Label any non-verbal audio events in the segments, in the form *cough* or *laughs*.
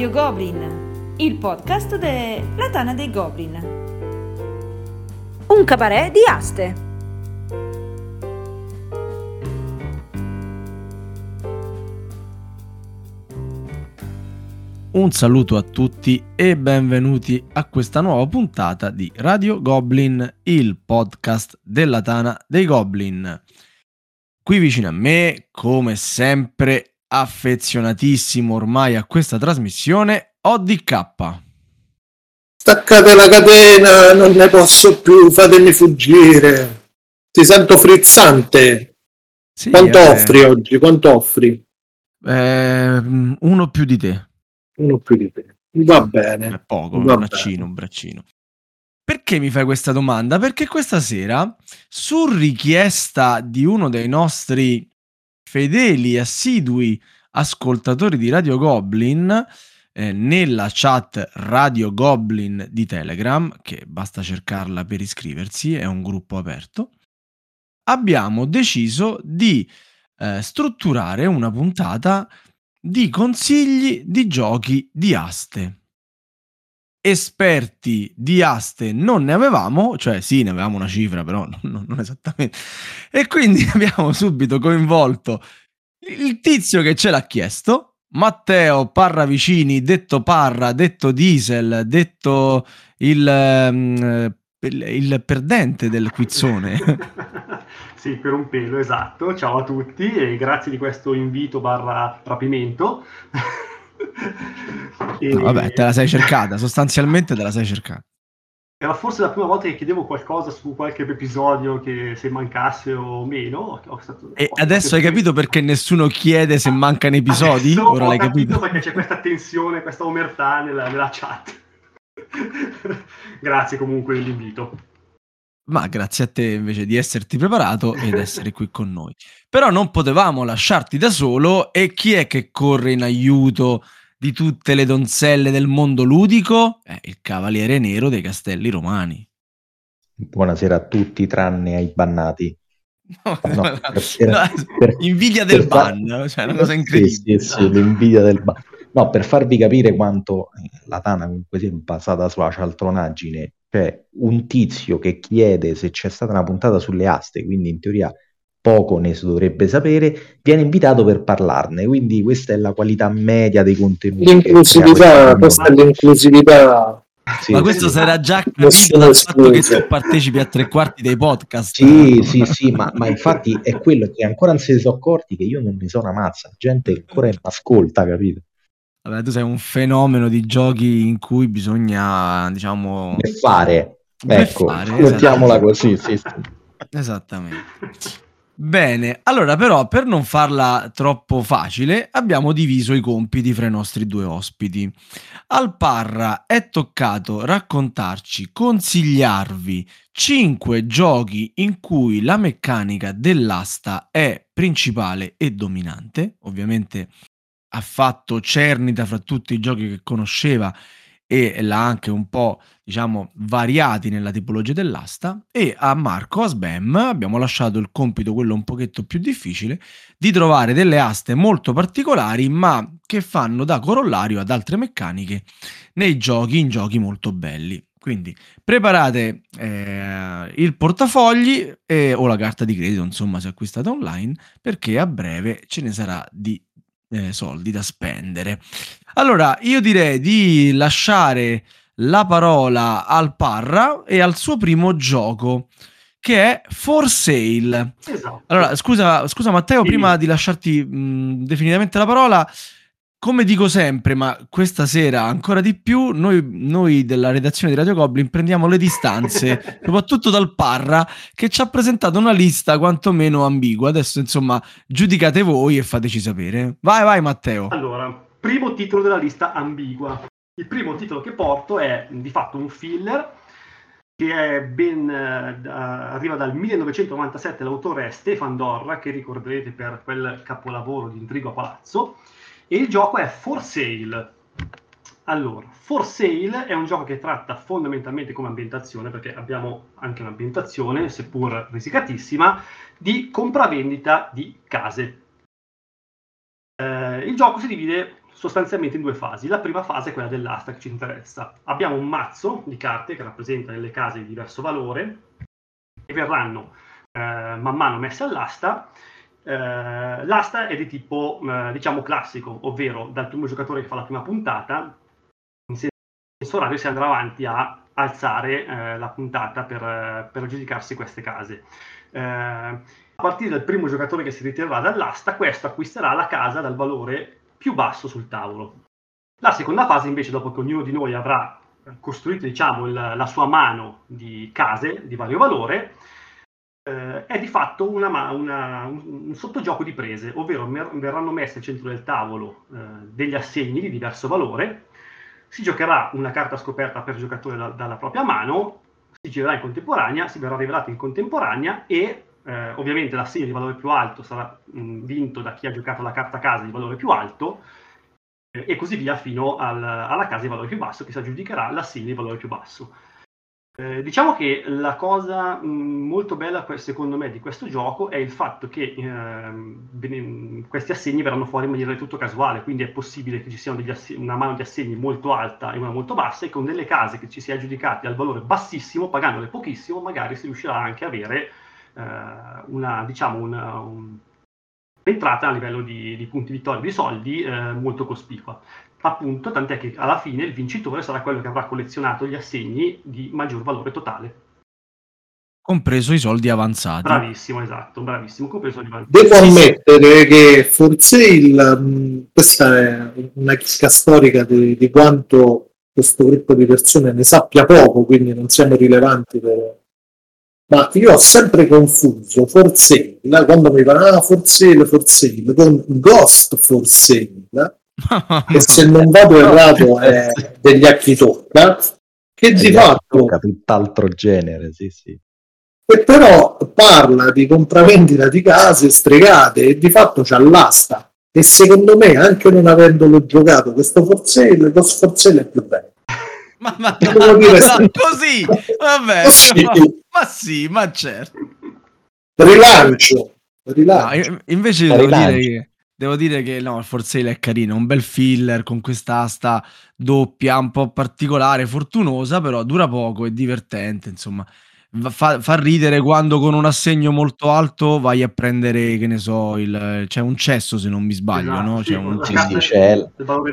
Radio Goblin, il podcast della Tana dei Goblin. Un cabaret di aste. Un saluto a tutti e benvenuti a questa nuova puntata di Radio Goblin, il podcast della Tana dei Goblin. Qui vicino a me, come sempre, affezionatissimo ormai a questa trasmissione, ODK. Staccate la catena, non ne posso più, fatemi fuggire. Ti sento frizzante. Sì, Quanto eh, offri oggi? Quanto offri? eh, uno più di te. Uno più di te. Va È bene. poco, un Va braccino, bene. un braccino. Perché mi fai questa domanda? Perché questa sera, su richiesta di uno dei nostri fedeli, assidui ascoltatori di Radio Goblin, eh, nella chat Radio Goblin di Telegram, che basta cercarla per iscriversi, è un gruppo aperto, abbiamo deciso di eh, strutturare una puntata di consigli di giochi di aste. Esperti di aste non ne avevamo, cioè sì, ne avevamo una cifra, però non, non esattamente. E quindi *laughs* abbiamo subito coinvolto il tizio che ce l'ha chiesto, Matteo Parra Vicini, detto Parra, detto Diesel, detto il, ehm, il perdente del quizzone. *laughs* sì, per un pelo, esatto. Ciao a tutti e grazie di questo invito barra rapimento. E- No, vabbè, te la sei cercata, sostanzialmente te la sei cercata. Era forse la prima volta che chiedevo qualcosa su qualche episodio che se mancasse o meno. stato- E adesso hai capito perché nessuno chiede se mancano episodi? Adesso Ora l'hai capito? perché c'è questa tensione, questa omertà nella, nella chat. *laughs* Grazie comunque dell'invito. Ma grazie a te invece di esserti preparato ed essere qui con noi. Però non potevamo lasciarti da solo e chi è che corre in aiuto di tutte le donzelle del mondo ludico? È il Cavaliere Nero dei Castelli Romani. Buonasera a tutti, tranne ai bannati. *laughs* No, No, no, per- invidia del per far- ban, cioè una cosa incredibile. Sì, sì, l'invidia del ban. No, per farvi capire quanto eh, la Tana comunque sia basata sulla cialtronaggine, cioè un tizio che chiede se c'è stata una puntata sulle aste, quindi in teoria poco ne si dovrebbe sapere, viene invitato per parlarne, quindi questa è la qualità media dei contenuti. L'inclusività, questa è l'inclusività. Sì, Ma questo sì. sarà già capito dal fatto che tu partecipi a tre quarti dei podcast. Sì, sì, sì, ma, ma infatti è quello che ancora non si sono accorti che io non ne so una mazza, gente che ancora non ascolta, capito? Vabbè, tu sei un fenomeno di giochi in cui bisogna, diciamo... Per fare, Per ecco, fare, mettiamola esatto. così, sì, sì. Esattamente. Bene, allora però per non farla troppo facile abbiamo diviso i compiti fra i nostri due ospiti. Al Parra è toccato raccontarci, consigliarvi 5 giochi in cui la meccanica dell'asta è principale e dominante. Ovviamente ha fatto cernita fra tutti i giochi che conosceva e l'ha anche un po' diciamo variati nella tipologia dell'asta e a Marco, a Sbam, abbiamo lasciato il compito, quello un pochetto più difficile, di trovare delle aste molto particolari ma che fanno da corollario ad altre meccaniche nei giochi, in giochi molto belli. Quindi preparate eh, il portafogli e- o la carta di credito, insomma, se acquistate online, perché a breve ce ne sarà di eh, soldi da spendere. Allora, io direi di lasciare la parola al Parra e al suo primo gioco, che è For Sale. Esatto. Allora, scusa, scusa Matteo, Sì. prima di lasciarti mh, definitivamente la parola, come dico sempre, ma questa sera ancora di più, noi, noi della redazione di Radio Goblin prendiamo le distanze, *laughs* soprattutto dal Parra, che ci ha presentato una lista quantomeno ambigua. Adesso, insomma, giudicate voi e fateci sapere. Vai, vai Matteo. Allora, primo titolo della lista ambigua. Il primo titolo che porto è di fatto un filler che è ben, da- arriva dal 1997, l'autore è Stefan Dorra, che ricorderete per quel capolavoro di Intrigo a Palazzo, e il gioco è For Sale. Allora, For Sale è un gioco che tratta fondamentalmente come ambientazione, perché abbiamo anche un'ambientazione, seppur risicatissima, di compravendita di case. Eh, il gioco si divide sostanzialmente in due fasi. La prima fase è quella dell'asta che ci interessa. Abbiamo un mazzo di carte che rappresenta nelle case di diverso valore e verranno eh, man mano messe all'asta. Eh, l'asta è di tipo, eh, diciamo, classico, ovvero dal primo giocatore che fa la prima puntata, in senso orario si andrà avanti a alzare eh, la puntata per, per aggiudicarsi queste case. Eh, a partire dal primo giocatore che si ritirerà dall'asta, questo acquisterà la casa dal valore più basso sul tavolo. La seconda fase, invece, dopo che ognuno di noi avrà costruito diciamo, il, la sua mano di case di vario valore, eh, è di fatto una, una, un, un, sottogioco di prese, ovvero mer- verranno messe al centro del tavolo eh, degli assegni di diverso valore, si giocherà una carta scoperta per giocatore da, dalla propria mano, si girerà in contemporanea, si verrà rivelato in contemporanea e eh, ovviamente l'assegno di valore più alto sarà mh, vinto da chi ha giocato la carta casa di valore più alto eh, e così via fino al, alla casa di valore più basso che si aggiudicherà l'assegno di valore più basso. Eh, diciamo che la cosa mh, molto bella secondo me di questo gioco è il fatto che eh, questi assegni verranno fuori in maniera del tutto casuale, quindi è possibile che ci sia una mano di assegni molto alta e una molto bassa e con delle case che ci si è aggiudicate al valore bassissimo, pagandole pochissimo, magari si riuscirà anche a avere una, diciamo, una, un, entrata a livello di, di punti vittoria di soldi eh, molto cospicua appunto, tant'è che alla fine il vincitore sarà quello che avrà collezionato gli assegni di maggior valore totale. Compreso i soldi avanzati. Bravissimo, esatto, bravissimo, compreso gli avanzati. Devo ammettere che forse il, mm, questa è una chicca storica di, di quanto questo gruppo di persone ne sappia poco, quindi non siamo rilevanti per, ma io ho sempre confuso for sale, quando mi va ah, for sale, for sale, con ghost for sale, *laughs* che se non vado errato è degli acchi tocca, che di fatto... tutt'altro genere, sì, sì. E però parla di compravendita di case stregate e di fatto c'ha l'asta. E secondo me, anche non avendolo giocato questo Forcell, lo Forcell è più bello. Ma, ma, ma, ma così, vabbè, *laughs* sì. Ma sì, ma certo. Rilancio. Rilancio. No, invece devo dire che Devo dire che no, il For Sale è carino, un bel filler con quest'asta doppia, un po' particolare, fortunosa, però dura poco, è divertente, insomma. Fa, fa ridere quando con un assegno molto alto vai a prendere, che ne so, il, c'è un cesso se non mi sbaglio, esatto, no? C'è, un... sì, sì, c'è,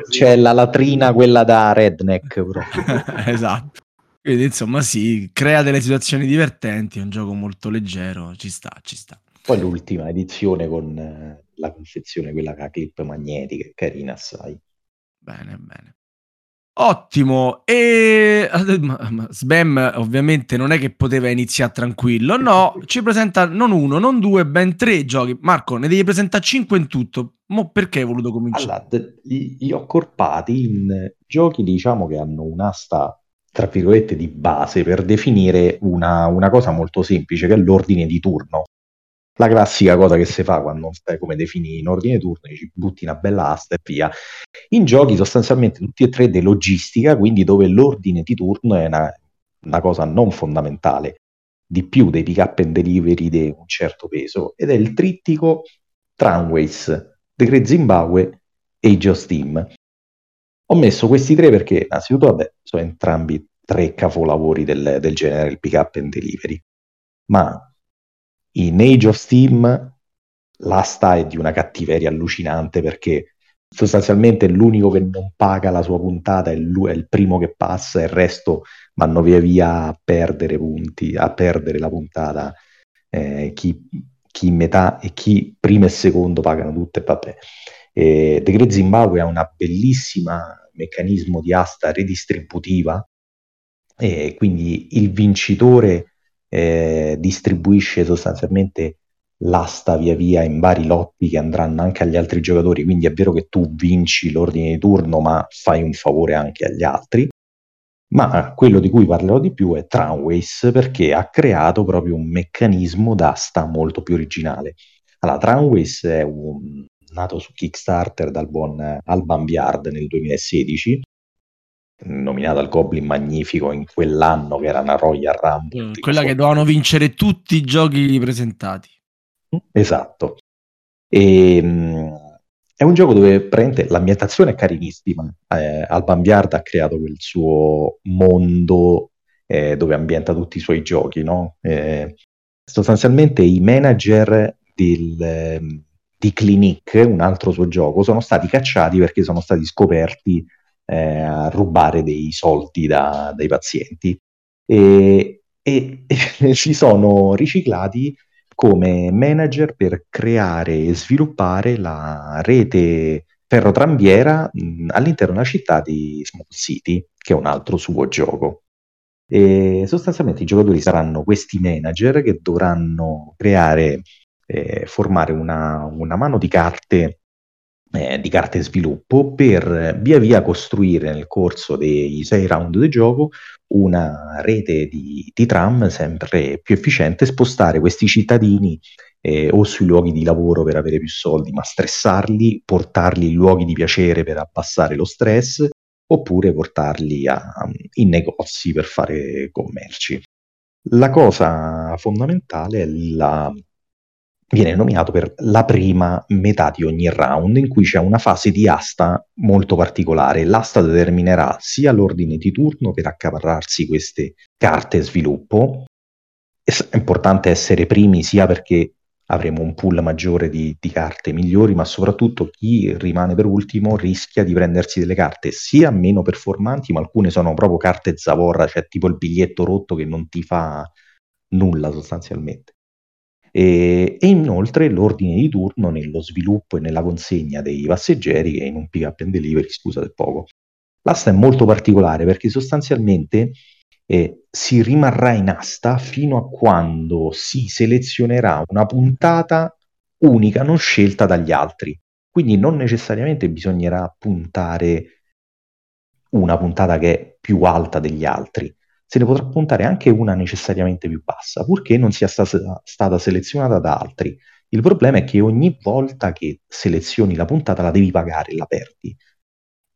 c'è, la latrina, quella da redneck, *laughs* esatto. Quindi insomma sì, crea delle situazioni divertenti, è un gioco molto leggero, ci sta, ci sta. Poi l'ultima edizione con eh, la confezione, quella che ha clip magnetiche, carina assai. Bene, bene. Ottimo, e Sbam ovviamente non è che poteva iniziare tranquillo, no, *laughs* ci presenta non uno, non due, ben tre giochi. Marco, ne devi presentare cinque in tutto. Mo perché hai voluto cominciare? Allora, li, ho accorpati in giochi, diciamo, che hanno un'asta, tra virgolette, di base per definire una, una cosa molto semplice, che è l'ordine di turno la classica cosa che si fa quando non stai come definire in ordine turno, ci butti una bella asta e via. In giochi sostanzialmente tutti e tre di logistica, quindi dove l'ordine di turno è una, una cosa non fondamentale, di più dei pick up and delivery di un certo peso, ed è il trittico Tramways, The Great Zimbabwe e of Steam. Ho messo questi tre perché, innanzitutto, vabbè, sono entrambi tre capolavori del, del genere, il pick up and delivery, ma in Age of Steam l'asta è di una cattiveria allucinante perché sostanzialmente l'unico che non paga la sua puntata è, lui, è il primo che passa e il resto vanno via via a perdere punti, a perdere la puntata. Eh, chi, chi metà e chi primo e secondo pagano tutte, vabbè. Eh, The Great Zimbabwe ha una bellissima meccanismo di asta redistributiva e quindi il vincitore eh, distribuisce sostanzialmente l'asta via via in vari lotti che andranno anche agli altri giocatori, quindi è vero che tu vinci l'ordine di turno, ma fai un favore anche agli altri. Ma quello di cui parlerò di più è Tramways perché ha creato proprio un meccanismo d'asta molto più originale. Allora, Tramways è un, nato su Kickstarter dal buon Alban Biard nel 2016 nominata al Goblin Magnifico in quell'anno che era una Royal Rumble. Mm, quella che dovevano vincere tutti i giochi presentati. Esatto. E, è un gioco dove prende l'ambientazione è carinissima. Eh, Alban Biard ha creato quel suo mondo eh, dove ambienta tutti i suoi giochi, no? Eh, sostanzialmente i manager del, ehm, di Clinique, un altro suo gioco, sono stati cacciati perché sono stati scoperti eh, a rubare dei soldi da, dai pazienti e, e, *laughs* e si sono riciclati come manager per creare e sviluppare la rete ferrotrambiera mh, all'interno della città di Small City, che è un altro suo gioco. E sostanzialmente i giocatori saranno questi manager che dovranno creare, eh, formare una, una, mano di carte, eh, di carte sviluppo per via via costruire nel corso dei sei round del gioco una rete di, di tram sempre più efficiente, spostare questi cittadini eh, o sui luoghi di lavoro per avere più soldi, ma stressarli, portarli in luoghi di piacere per abbassare lo stress, oppure portarli a, in negozi per fare commerci. La cosa fondamentale è la viene nominato per la prima metà di ogni round in cui c'è una fase di asta molto particolare. L'asta determinerà sia l'ordine di turno per accaparrarsi queste carte sviluppo. È importante essere primi sia perché avremo un pool maggiore di, di, carte migliori, ma soprattutto chi rimane per ultimo rischia di prendersi delle carte sia meno performanti, ma alcune sono proprio carte zavorra, cioè tipo il biglietto rotto che non ti fa nulla sostanzialmente. E, e, inoltre l'ordine di turno nello sviluppo e nella consegna dei passeggeri che in un pick up and delivery, scusate poco. L'asta è molto particolare perché sostanzialmente eh, si rimarrà in asta fino a quando si selezionerà una puntata unica non scelta dagli altri. Quindi non necessariamente bisognerà puntare una puntata che è più alta degli altri, se ne potrà puntare anche una necessariamente più bassa, purché non sia stata, stata selezionata da altri. Il problema è che ogni volta che selezioni la puntata la devi pagare, la perdi.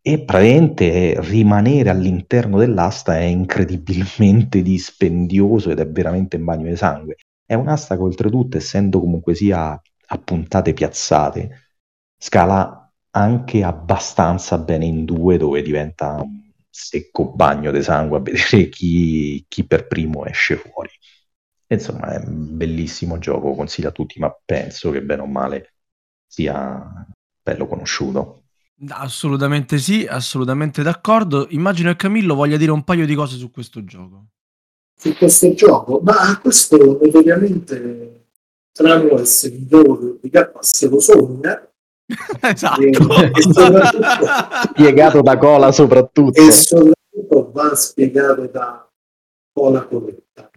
E praticamente rimanere all'interno dell'asta è incredibilmente *laughs* dispendioso ed è veramente un bagno di sangue. È un'asta che oltretutto, essendo comunque sia a puntate piazzate, scala anche abbastanza bene in due dove diventa secco bagno di sangue a vedere *laughs* chi, chi per primo esce fuori. Insomma, è un bellissimo gioco, consiglio a tutti, ma penso che bene o male sia bello conosciuto. Assolutamente sì, assolutamente d'accordo. Immagino che Camillo voglia dire un paio di cose su questo gioco. Su questo gioco? Ma questo notoriamente tra noi essere un gioco di K se lo sogna *laughs* esatto. *laughs* spiegato da Cola soprattutto. E soprattutto va spiegato da Cola Coletta.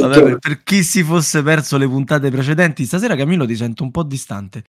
Vabbè, per chi si fosse perso le puntate precedenti, stasera Camillo ti sento un po' distante.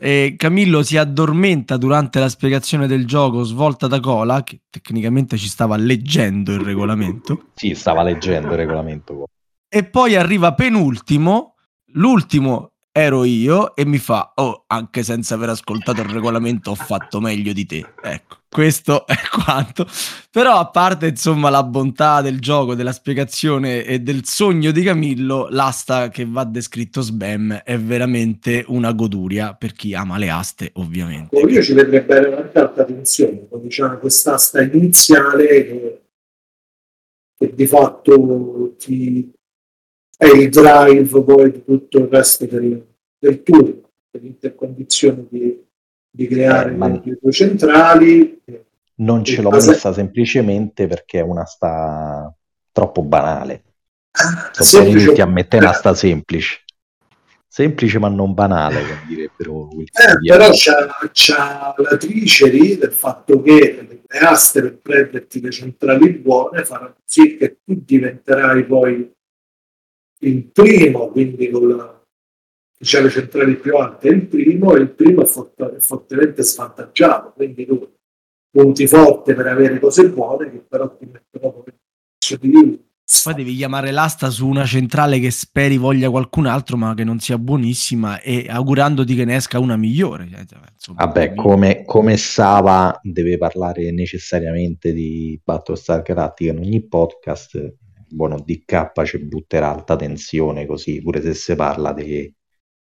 E Camillo si addormenta durante la spiegazione del gioco svolta da Cola, che tecnicamente ci stava leggendo il regolamento. Sì, stava leggendo il regolamento. E poi arriva penultimo L'ultimo ero io e mi fa, oh, anche senza aver ascoltato il regolamento ho fatto meglio di te. Ecco, questo *laughs* è quanto. Però a parte, insomma, la bontà del gioco, della spiegazione e del sogno di Camillo, l'asta che va descritto Sbam è veramente una goduria per chi ama le aste, ovviamente. Io ci vedrei bene una alta tensione, diciamo quest'asta iniziale che, che di fatto ti è il drive poi di tutto il resto del, del tour, l'intercondizione di, di creare eh, le due centrali. Non ce l'ho base... messa semplicemente perché è una sta troppo banale. Ah, Sono venuti a mettere una sta semplice. Semplice ma non banale, come direbbero. Eh, però c'ha, c'ha la tricery del fatto che le aste per prenderti le centrali buone faranno sì che tu diventerai poi il primo, quindi con la, diciamo, le centrali più alte, è il primo e il primo è, fort- è fortemente svantaggiato, quindi tu punti forte per avere cose buone che però ti mettono come di poi devi chiamare l'asta su una centrale che speri voglia qualcun altro, ma che non sia buonissima, e augurandoti che ne esca una migliore. Cioè, insomma, Vabbè, come, come, Sava deve parlare necessariamente di Battlestar Galactica in ogni podcast, buono DK ci butterà alta tensione così, pure se si parla di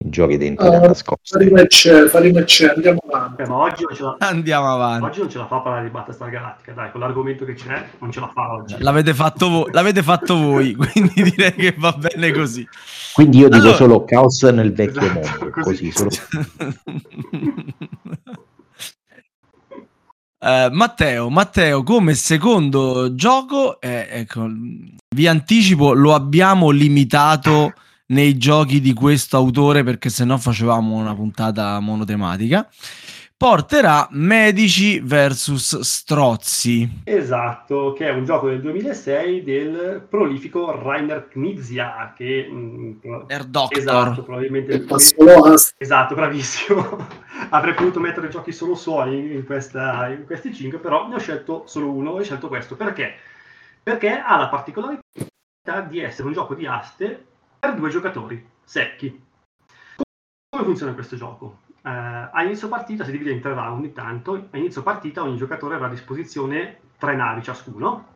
i giochi dentro uh, nascosti. Andiamo avanti. Eh, ma oggi non, ce la... andiamo avanti. oggi non ce la fa parlare di Battlestar Galactica, dai, con l'argomento che c'è non ce la fa oggi. L'avete fatto, vo- l'avete fatto voi, *laughs* quindi direi che va bene così. Quindi io dico allora... solo caos nel vecchio esatto, mondo, così, così solo... *laughs* Uh, Matteo, Matteo, come secondo gioco, eh, ecco, vi anticipo, lo abbiamo limitato nei giochi di questo autore perché sennò facevamo una puntata monotematica. Porterà Medici vs Strozzi. Esatto, che è un gioco del 2006 del prolifico Rainer Knizia, che... Doctor. Esatto, probabilmente... Esatto, bravissimo. *laughs* Avrei potuto mettere giochi solo suoi in, questa, in questi cinque, però ne ho scelto solo uno e ho scelto questo. Perché? Perché ha la particolarità di essere un gioco di aste per due giocatori secchi. Come funziona questo gioco? Eh, a inizio partita si divide in tre round intanto. A inizio partita ogni giocatore avrà a disposizione tre navi ciascuno,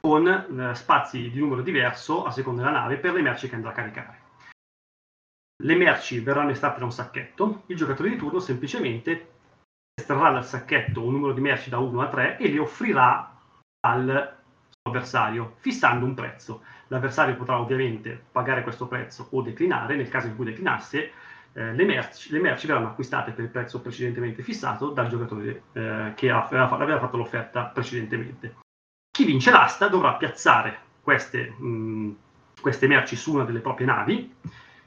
con eh, spazi di numero diverso a seconda della nave per le merci che andrà a caricare. Le merci verranno estratte da un sacchetto, il giocatore di turno semplicemente estrarrà dal sacchetto un numero di merci da 1 a 3 e le offrirà al avversario, fissando un prezzo. L'avversario potrà ovviamente pagare questo prezzo o declinare, nel caso in cui declinasse, eh, le, merci, le, merci, verranno acquistate per il prezzo precedentemente fissato dal giocatore eh, che aveva, fatto l'offerta precedentemente. Chi vince l'asta dovrà piazzare queste, mh, queste merci su una delle proprie navi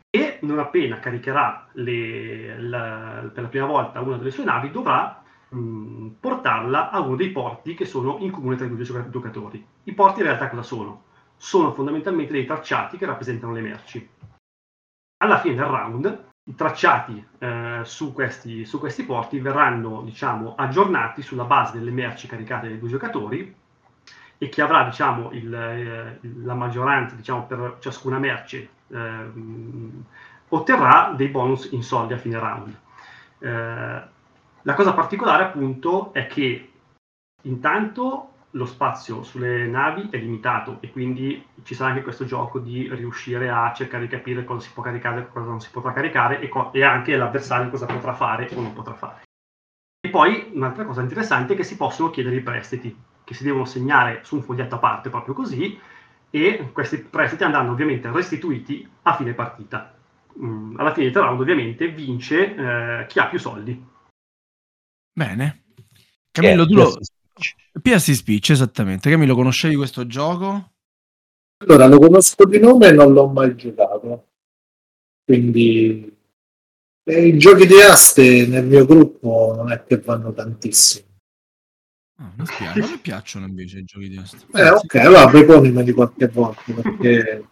e non appena caricherà le, la, per la prima volta una delle sue navi dovrà mh, portarla a uno dei porti che sono in comune tra i due giocatori. I porti in realtà cosa sono? Sono fondamentalmente dei tracciati che rappresentano le merci. Alla fine del round i tracciati eh, su, questi, su, questi, porti verranno diciamo, aggiornati sulla base delle merci caricate dai due giocatori e chi avrà diciamo, il, eh, la maggioranza diciamo, per ciascuna merce eh, otterrà dei bonus in soldi a fine round. Eh, la cosa particolare appunto è che intanto lo spazio sulle navi è limitato e quindi ci sarà anche questo gioco di riuscire a cercare di capire cosa si può caricare e cosa non si potrà caricare e, co- e anche l'avversario cosa potrà fare o non potrà fare. E poi un'altra cosa interessante è che si possono chiedere i prestiti, che si devono segnare su un foglietto a parte proprio così e questi prestiti andranno ovviamente restituiti a fine partita. Mm, alla fine del round ovviamente vince eh, chi ha più soldi. Bene. Camillo, tu lo... PS Speech, esattamente. Camillo, conoscevi questo gioco? Allora, lo conosco di nome e non l'ho mai giocato. Quindi eh, i giochi di aste nel mio gruppo non è che vanno tantissimo. Ah, mi spiace, a me piacciono invece i giochi di aste. Eh, ok, allora proponimeli qualche volta perché...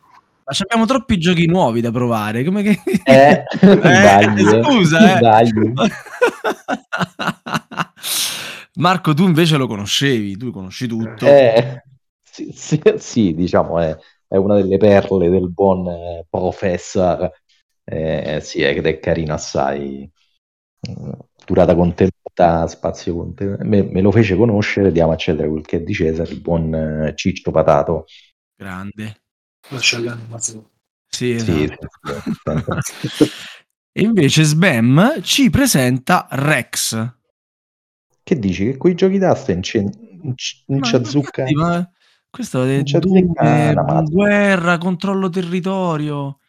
Ma abbiamo troppi giochi nuovi da provare. Come che... Eh, *laughs* eh, dagli, scusa, eh. *laughs* *laughs* Marco, tu invece lo conoscevi, tu conosci tutto. Eh, sì, sì, sì, diciamo, è, è, una delle perle del buon eh, professor. Eh, sì, ed è carino assai. Mm, durata contenuta, spazio contenuto. Me, me, lo fece conoscere, diamo a cedere quel che è di Cesare, il buon eh, Ciccio Patato. Grande. Sì, esatto. Sì, *laughs* e invece Sbam ci presenta Rex. Che dici? Che quei giochi d'asta in, c- in, c- in Ciazzucca... Ma questo è Dume, guerra, controllo territorio.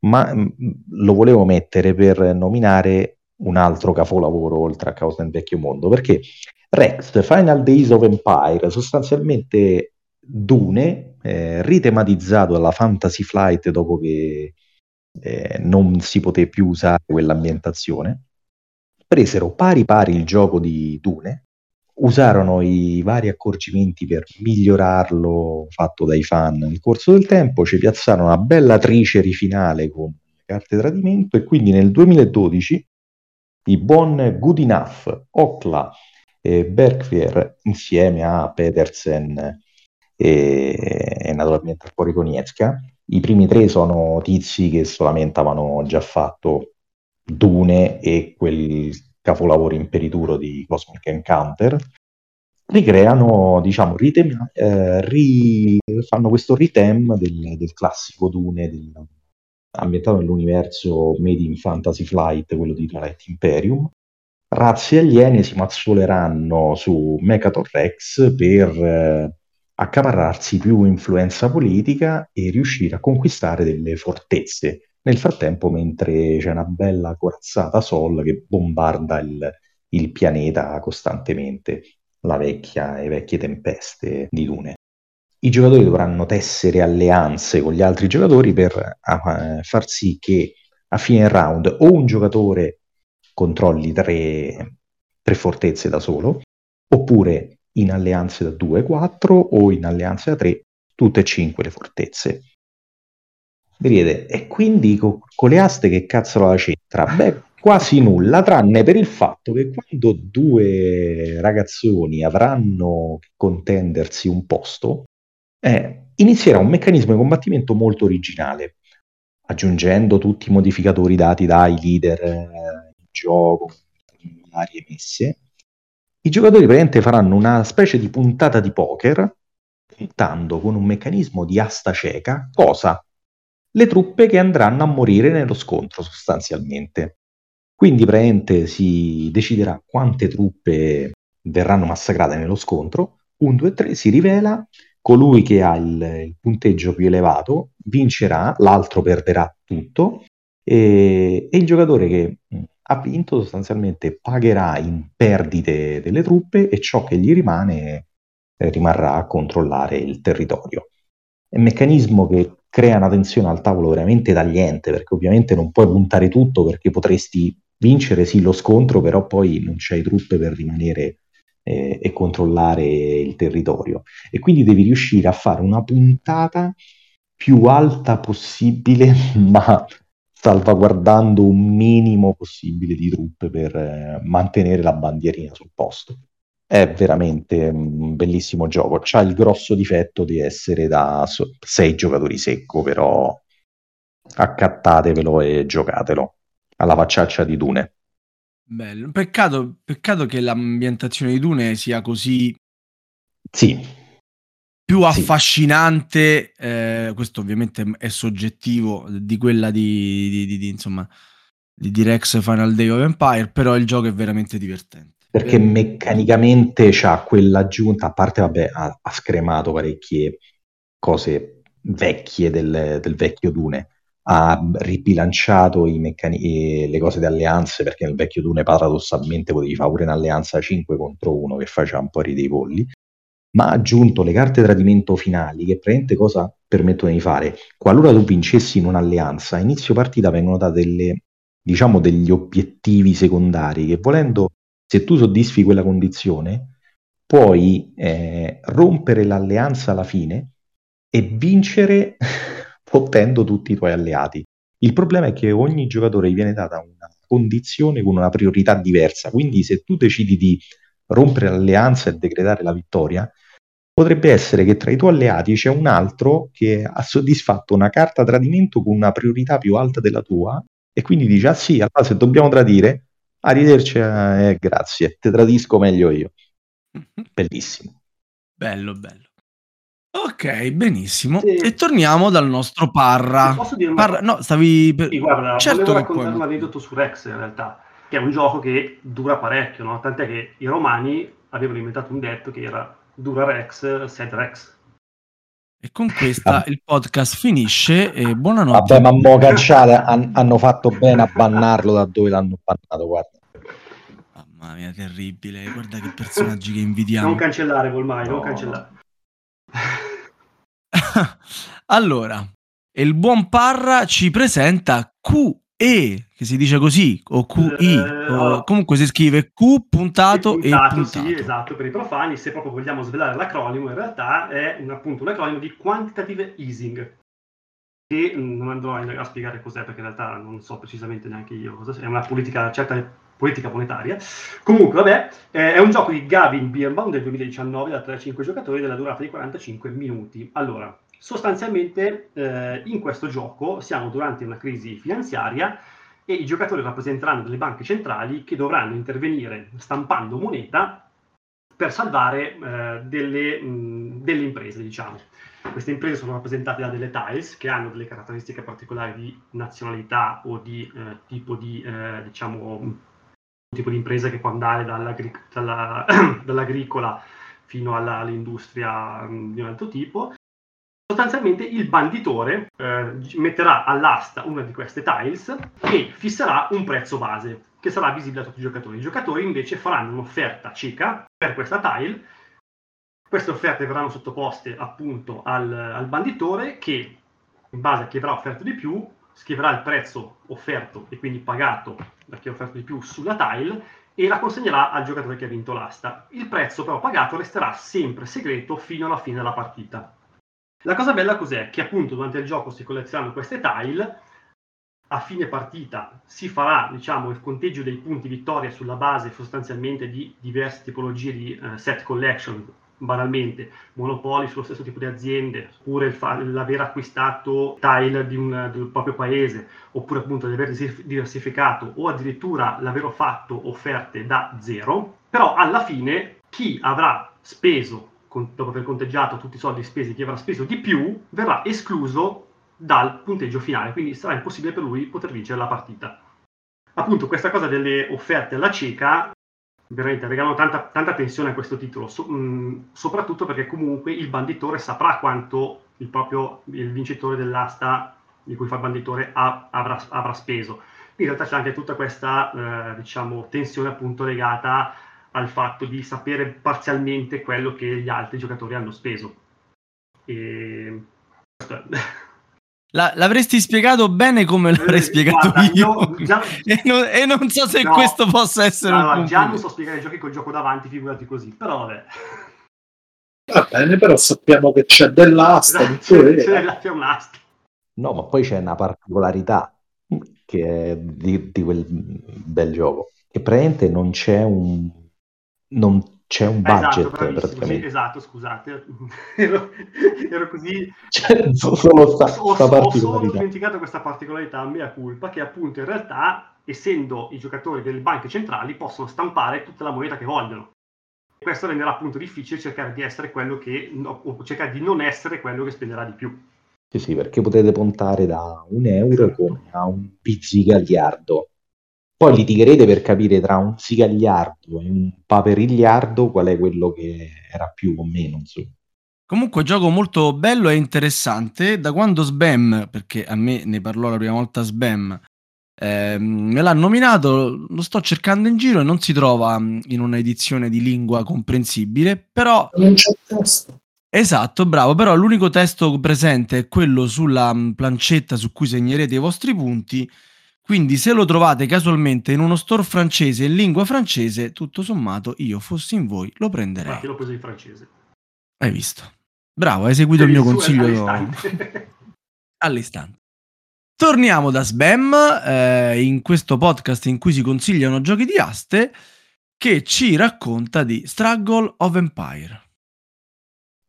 Ma mh, lo volevo mettere per nominare un altro capolavoro oltre a Causa nel vecchio mondo, perché Rex, Final Days of Empire, sostanzialmente Dune, eh, ritematizzato dalla Fantasy Flight dopo che eh, non si poté più usare quell'ambientazione, presero pari pari il gioco di Dune, usarono i vari accorgimenti per migliorarlo fatto dai fan nel corso del tempo, ci piazzarono una bella trice finale con carte tradimento e quindi nel 2012 i buon Good Enough, Okla e Berkvier insieme a Petersen e, e naturalmente a Koniecka. I primi tre sono tizi che solamente avevano già fatto Dune e quel capolavoro imperituro di Cosmic Encounter, ricreano, diciamo, ritem- eh, ri- fanno questo ritem del, del classico Dune del, ambientato nell'universo Made in Fantasy Flight, quello di Twilight Imperium. Razze aliene si mazzoleranno su Mechator Rex per eh, accaparrarsi più influenza politica e riuscire a conquistare delle fortezze. Nel frattempo, mentre c'è una bella corazzata Sol che bombarda il, il pianeta costantemente, la vecchia e vecchie tempeste di Dune. I giocatori dovranno tessere alleanze con gli altri giocatori per uh, far sì che a fine round o un giocatore controlli tre, tre fortezze da solo, oppure in alleanze da 2, 4 o in alleanze da 3, tutte e 5 le fortezze. Vedete, e quindi co- con le aste che cazzo la c'entra? Beh, quasi nulla, tranne per il fatto che quando due ragazzoni avranno che contendersi un posto, eh, inizierà un meccanismo di combattimento molto originale, aggiungendo tutti i modificatori dati dai leader eh, in gioco, varie messe. I giocatori praticamente faranno una specie di puntata di poker, puntando con un meccanismo di asta cieca, cosa? Le truppe che andranno a morire nello scontro sostanzialmente. Quindi praticamente si deciderà quante truppe verranno massacrate nello scontro. 1, 2, 3 si rivela colui che ha il, il punteggio più elevato vincerà, l'altro perderà tutto e, e il giocatore che ha vinto sostanzialmente pagherà in perdite delle truppe e ciò che gli rimane eh, rimarrà a controllare il territorio. È un meccanismo che crea una tensione al tavolo veramente tagliente, perché ovviamente non puoi puntare tutto perché potresti vincere sì lo scontro, però poi non c'hai truppe per rimanere eh, e controllare il territorio. E quindi devi riuscire a fare una puntata più alta possibile, *laughs* ma salvaguardando un minimo possibile di truppe per eh, mantenere la bandierina sul posto. È veramente un bellissimo gioco. C'ha il grosso difetto di essere da 6 giocatori secco, però accattatevelo e giocatelo alla facciaccia di Dune. Bello. Peccato, peccato che l'ambientazione di Dune sia così Sì, più Sì. affascinante, eh, questo ovviamente è soggettivo, di quella di, di- di- di, insomma, di, di Rex Final Day of Empire, però il gioco è veramente divertente. Perché Eh, meccanicamente c'ha quell'aggiunta, a parte vabbè, ha, ha scremato parecchie cose vecchie del, del vecchio Dune, ha ribilanciato i meccani- le cose di alleanze, perché nel vecchio Dune paradossalmente potevi fare pure un'alleanza 5 contro 1 che faceva un po' ridere i polli, ma ha aggiunto le carte tradimento finali che praticamente cosa permettono di fare? Qualora tu vincessi in un'alleanza, a inizio partita vengono date delle, diciamo, degli obiettivi secondari che volendo, se tu soddisfi quella condizione, puoi eh, rompere l'alleanza alla fine e vincere *laughs* fottendo tutti i tuoi alleati. Il problema è che ogni giocatore gli viene data una condizione con una priorità diversa, quindi se tu decidi di rompere l'alleanza e decretare la vittoria, potrebbe essere che tra i tuoi alleati c'è un altro che ha soddisfatto una carta tradimento con una priorità più alta della tua e quindi dice ah sì, allora se dobbiamo tradire, arrivederci, eh, grazie, te tradisco meglio io. Bellissimo. Bello, bello. Ok, benissimo. Sì. E torniamo dal nostro Parra. Posso dire una Parra no, stavi per... Sì, guarda, certo volevo raccontare puoi. un aneddoto su Rex in realtà, che è un gioco che dura parecchio, no? tant'è che i romani avevano inventato un detto che era dura Rex, sed Rex. E con questa il podcast finisce e buonanotte. Vabbè, ma mo canciate, han- hanno fatto bene a bannarlo da dove l'hanno bannato, guarda. Mamma mia, terribile. Guarda che personaggi che invidiamo. Non cancellare, Volmai, non No. cancellare. *laughs* allora, il buon Parra ci presenta QE, che si dice così, o QI, Eh, o comunque si scrive Q puntato e puntato. Sì, esatto, per i profani, se proprio vogliamo svelare l'acronimo, in realtà è un, appunto un acronimo di Quantitative Easing, che non andrò a spiegare cos'è perché in realtà non so precisamente neanche io cosa sia, è una politica, certa politica monetaria. Comunque, vabbè, eh, è un gioco di Gavin Birnbaum del 2019 da 3 a 5 giocatori della durata di 45 minuti. Allora, sostanzialmente eh, in questo gioco siamo durante una crisi finanziaria e i giocatori rappresenteranno delle banche centrali che dovranno intervenire stampando moneta per salvare eh, delle, mh, delle imprese, diciamo. Queste imprese sono rappresentate da delle tiles che hanno delle caratteristiche particolari di nazionalità o di eh, tipo di, eh, diciamo, tipo di impresa che può andare dall'agric- dalla, *clears throat* dall'agricola fino alla, all'industria mh, di un altro tipo. Sostanzialmente il banditore eh, metterà all'asta una di queste tiles e fisserà un prezzo base che sarà visibile a tutti i giocatori. I giocatori invece faranno un'offerta cieca per questa tile queste offerte verranno sottoposte appunto al, al banditore che, in base a chi avrà offerto di più, scriverà il prezzo offerto e quindi pagato da chi ha offerto di più sulla tile e la consegnerà al giocatore che ha vinto l'asta. Il prezzo però pagato resterà sempre segreto fino alla fine della partita. La cosa bella cos'è? Che appunto durante il gioco si collezionano queste tile, a fine partita si farà diciamo, il conteggio dei punti vittoria sulla base sostanzialmente di diverse tipologie di uh, set collection banalmente monopoli sullo stesso tipo di aziende, oppure fa- l'aver acquistato tile di un, del proprio paese, oppure appunto di aver diversificato o addirittura l'aver fatto offerte da zero, però alla fine chi avrà speso, con, dopo aver conteggiato tutti i soldi spesi, chi avrà speso di più, verrà escluso dal punteggio finale, quindi sarà impossibile per lui poter vincere la partita. Appunto, questa cosa delle offerte alla cieca veramente regalano tanta, tanta tensione a questo titolo, so, mh, mm, soprattutto perché comunque il banditore saprà quanto il proprio il vincitore dell'asta di cui fa il banditore ha, avrà, avrà, speso. In realtà c'è anche tutta questa eh, diciamo, tensione appunto legata al fatto di sapere parzialmente quello che gli altri giocatori hanno speso. E... *laughs* La, l'avresti spiegato bene come l'avrei eh, spiegato Guarda, io, *laughs* già... e, non, e, non, so se no, questo possa essere no, un già non so spiegare i giochi col gioco davanti figurati così però vabbè. Va bene però sappiamo che c'è dell'asta c'è, c'è, c'è un'asta no ma poi c'è una particolarità che di, di quel bel gioco che praticamente non c'è un non c'è un budget esatto, praticamente. Sì, esatto, scusate, *laughs* ero, ero così... Cioè, solo sta, ho, sta ho solo dimenticato questa particolarità, mia culpa, che appunto in realtà, essendo i giocatori delle banche centrali, possono stampare tutta la moneta che vogliono. Questo renderà appunto difficile cercare di essere quello che, o cercare di non essere quello che spenderà di più. Sì, sì, perché potete puntare da un euro come a un pizzicagliardo poi litigherete per capire tra un sigagliardo e un paperigliardo qual è quello che era più o meno. Insomma. Comunque, gioco molto bello e interessante. Da quando Sbam, perché a me ne parlò la prima volta Sbam, eh, me l'ha nominato, lo sto cercando in giro e non si trova mm, in una edizione di lingua comprensibile, però... Non c'è testo. Esatto, bravo, però l'unico testo presente è quello sulla mm, plancetta su cui segnerete i vostri punti quindi se lo trovate casualmente in uno store francese in lingua francese, tutto sommato io fossi in voi lo prenderei. Infatti l'ho preso in francese. Hai visto? Bravo, hai seguito il mio consiglio all'istante. all'istante. Torniamo da Sbam eh, in questo podcast in cui si consigliano giochi di aste che ci racconta di Struggle of Empire.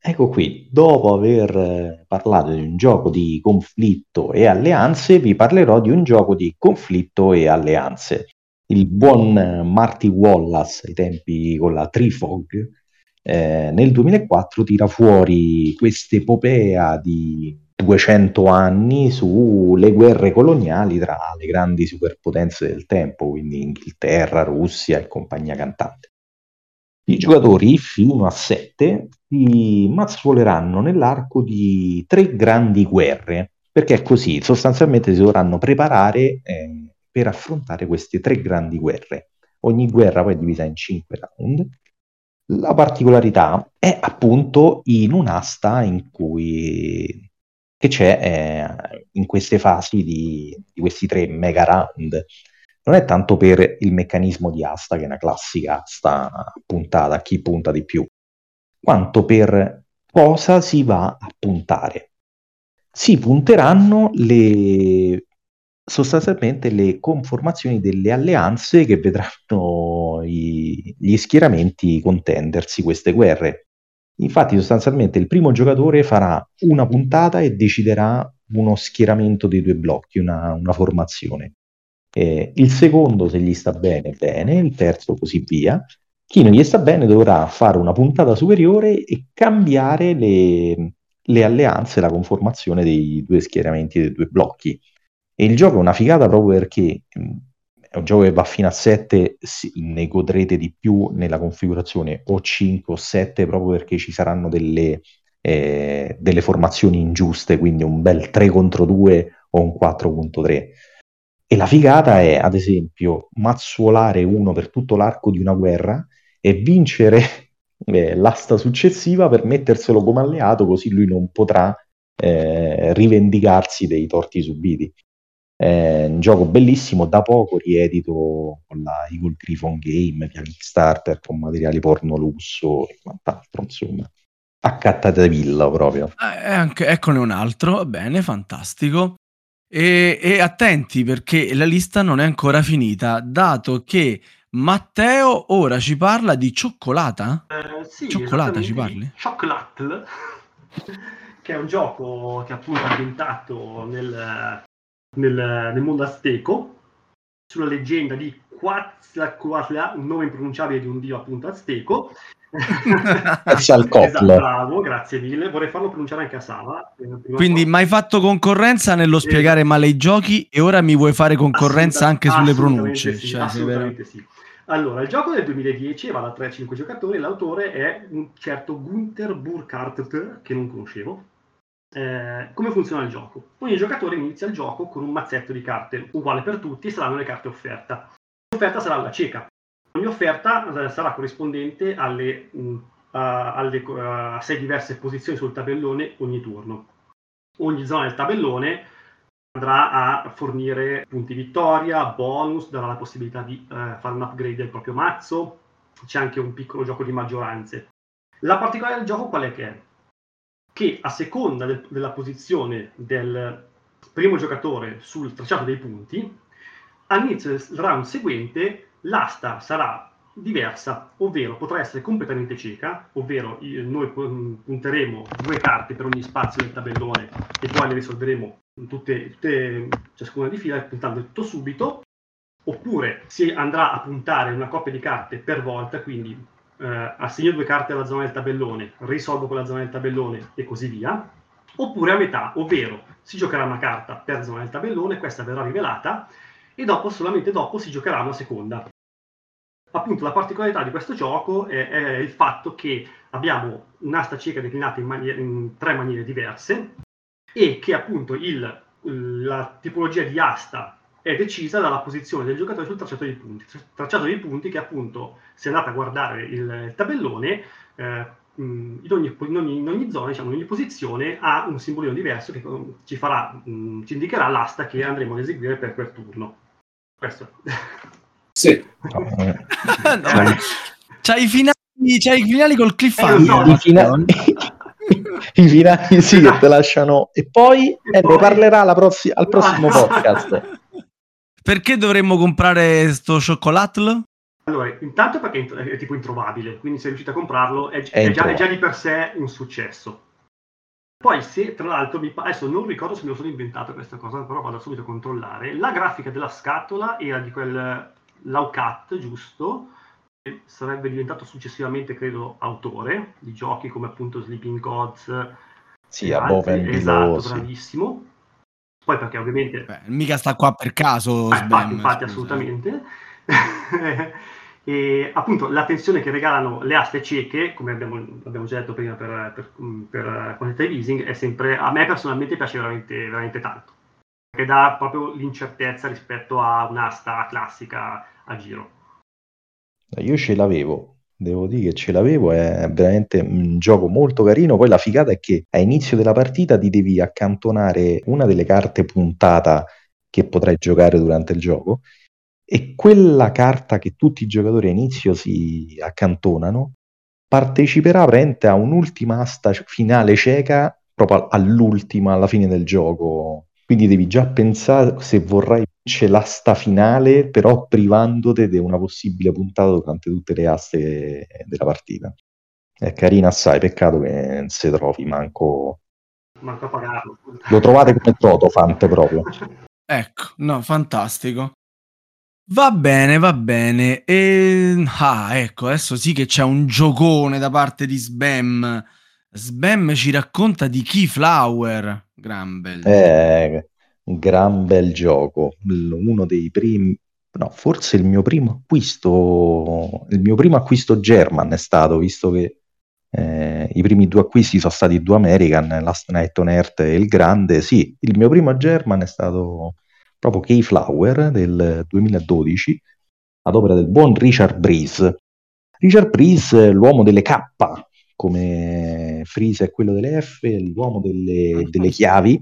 Ecco qui, dopo aver eh, parlato di un gioco di conflitto e alleanze, vi parlerò di un gioco di conflitto e alleanze. Il buon Marty Wallace, ai tempi con la Trifog, eh, nel 2004 tira fuori quest'epopea di 200 anni sulle guerre coloniali tra le grandi superpotenze del tempo, quindi Inghilterra, Russia e compagnia cantante. I giocatori fino a 7 si mazzoleranno nell'arco di tre grandi guerre, perché è così, sostanzialmente si dovranno preparare eh, per affrontare queste tre grandi guerre. Ogni guerra poi è divisa in 5 round. La particolarità è appunto in un'asta in cui che c'è eh, in queste fasi di, di questi tre mega round non è tanto per il meccanismo di asta, che è una classica asta puntata chi punta di più, quanto per cosa si va a puntare. Si punteranno le, sostanzialmente le conformazioni delle alleanze che vedranno i, gli schieramenti contendersi queste guerre. Infatti, sostanzialmente il primo giocatore farà una puntata e deciderà uno schieramento dei due blocchi, una, una formazione. Eh, il secondo, se gli sta bene, bene, il terzo così via. Chi non gli sta bene dovrà fare una puntata superiore e cambiare le, le alleanze, la conformazione dei due schieramenti, dei due blocchi. E il gioco è una figata proprio perché mh, è un gioco che va fino a 7, sì, ne godrete di più nella configurazione o 5 o 7 proprio perché ci saranno delle, eh, delle formazioni ingiuste, quindi un bel 3 contro 2 o un 4.3. E la figata è, ad esempio, mazzuolare uno per tutto l'arco di una guerra e vincere *laughs* eh, l'asta successiva per metterselo come alleato, così lui non potrà eh, rivendicarsi dei torti subiti. È un gioco bellissimo, da poco riedito con la Eagle Griffon Game via Kickstarter con materiali porno lusso e quant'altro, insomma. Accattate villa proprio. Eh, anche, eccone un altro, va bene, fantastico. E, e attenti perché la lista non è ancora finita, dato che Matteo ora ci parla di cioccolata? Eh, sì, Cioccolata ci parli? di Chocolatl, *laughs* che è un gioco che è appunto ambientato nel, nel, nel mondo azteco, sulla leggenda di Quetzalcoatl, un nome impronunciabile di un dio appunto azteco. *laughs* Quetzalcoatl. esatto, bravo, grazie mille. Vorrei farlo pronunciare anche a Sava. eh, Quindi mai fatto concorrenza nello spiegare male i giochi e ora mi vuoi fare concorrenza anche sulle pronunce? Sì, Cioè, assolutamente sì. Allora, il gioco del 2010 va da 3 a 5 giocatori, l'autore è un certo Gunther Burkhardt, che non conoscevo. Eh, come funziona il gioco? Ogni giocatore inizia il gioco con un mazzetto di carte, uguale per tutti, saranno le carte offerta. L'offerta sarà la cieca. Ogni offerta eh, sarà corrispondente alle, a, alle a sei diverse posizioni sul tabellone ogni turno. Ogni zona del tabellone andrà a fornire punti vittoria, bonus, darà la possibilità di eh, fare un upgrade del proprio mazzo, c'è anche un piccolo gioco di maggioranze. La particolarità del gioco qual è che è? Che a seconda del- della posizione del primo giocatore sul tracciato dei punti, all'inizio del round seguente l'asta sarà diversa, ovvero potrà essere completamente cieca, ovvero i- noi pu- punteremo due carte per ogni spazio del tabellone e poi le risolveremo tutte, tutte ciascuna di fila puntando tutto subito, oppure si andrà a puntare una coppia di carte per volta, quindi eh, assegno due carte alla zona del tabellone, risolvo quella zona del tabellone e così via, oppure a metà, ovvero si giocherà una carta per zona del tabellone, questa verrà rivelata e dopo, solamente dopo, si giocherà una seconda. Appunto, la particolarità di questo gioco è, è il fatto che abbiamo un'asta cieca declinata in, manie- in tre maniere diverse e che appunto il- la tipologia di asta è decisa dalla posizione del giocatore sul tracciato dei punti. Tracciato dei punti che appunto, se andate a guardare il, tabellone, eh, in, ogni, in ogni- in ogni zona, diciamo, in ogni posizione ha un simbolino diverso che eh, ci, farà, mh, ci indicherà l'asta che andremo ad eseguire per quel turno. Questo. Sì, *laughs* No, eh, No, c'hai i finali, c'hai i finali col Eh, cliffhanger. lo so. I, fina- *laughs* i finali sì che te lasciano e poi eh, ne parlerà la prossi- al prossimo podcast Perché dovremmo comprare sto cioccolatl? Allora, intanto perché è, int- è tipo introvabile, quindi se riuscite a comprarlo è, È è già, è già di per sé un successo. Poi se tra l'altro mi pa- adesso non ricordo se me lo sono inventato questa cosa, però vado subito a controllare. La grafica della scatola era di quel Laucat, giusto? Sarebbe diventato successivamente, credo, autore di giochi come appunto Sleeping Gods. sì e altri. and Esatto, sì. bravissimo. Poi perché ovviamente Beh, mica sta qua per caso. Sbam, infatti, infatti, scusa. assolutamente. *laughs* e appunto l'attenzione che regalano le aste cieche, come abbiamo, abbiamo già detto prima per, per, per quantitative easing, è sempre a me personalmente piace veramente, veramente tanto. Perché dà proprio l'incertezza rispetto a un'asta classica a giro. Io ce l'avevo devo dire che ce l'avevo è veramente un gioco molto carino poi la figata è che a inizio della partita ti devi accantonare una delle carte puntata che potrai giocare durante il gioco e quella carta che tutti i giocatori a inizio si accantonano parteciperà a un'ultima asta finale cieca proprio all'ultima, alla fine del gioco. Quindi devi già pensare se vorrai vincere l'asta finale, però privandoti di una possibile puntata durante tutte le aste della partita. È carina assai, peccato che non si trovi manco... Manco a pagarlo. Lo trovate come Totofant proprio. Ecco, no, fantastico. Va bene, va bene. E... Ah, ecco, adesso sì che c'è un giocone da parte di Sbam. Sbam ci racconta di Keyflower. Gran bel. Eh, gran bel gioco. Uno dei primi, no, forse il mio primo acquisto, il mio primo acquisto German è stato, visto che eh, i primi due acquisti sono stati due American, Last Night on Earth e il grande. Sì, il mio primo German è stato proprio Keyflower del 2012 ad opera del buon Richard Breeze. Richard Breeze, l'uomo delle K, come Freeze è quello delle F, l'uomo delle, delle chiavi,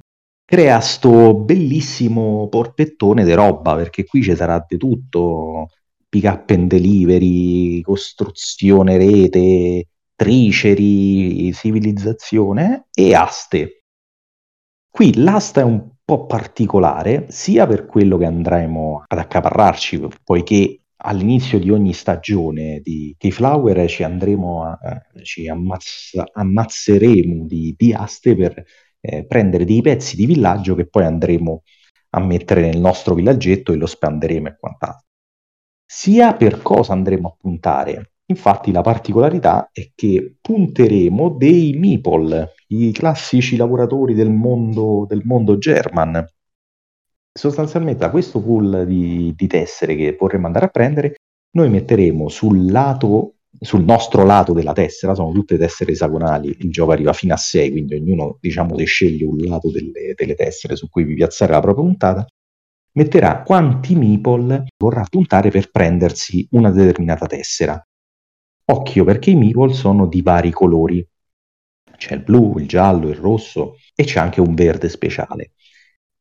crea sto bellissimo porpettone di roba, perché qui ci sarà di tutto, pick up and delivery, costruzione rete, triceri, civilizzazione e aste. Qui l'asta è un po' particolare, sia per quello che andremo ad accaparrarci, poiché all'inizio di ogni stagione di Keyflower ci andremo a, eh, ci ammazza- ammazzeremo di, di aste per eh, prendere dei pezzi di villaggio che poi andremo a mettere nel nostro villaggetto e lo spanderemo e quant'altro. Sia per cosa andremo a puntare. Infatti la particolarità è che punteremo dei meeple, i classici lavoratori del mondo, del mondo German. Sostanzialmente da questo pool di, di tessere che vorremmo andare a prendere, noi metteremo sul lato sul nostro lato della tessera, sono tutte tessere esagonali, il gioco arriva fino a 6, quindi ognuno diciamo che sceglie un lato delle, delle tessere su cui vi piazzare la propria puntata, metterà quanti meeple vorrà puntare per prendersi una determinata tessera. Occhio perché i meeple sono di vari colori, c'è il blu, il giallo, il rosso e c'è anche un verde speciale.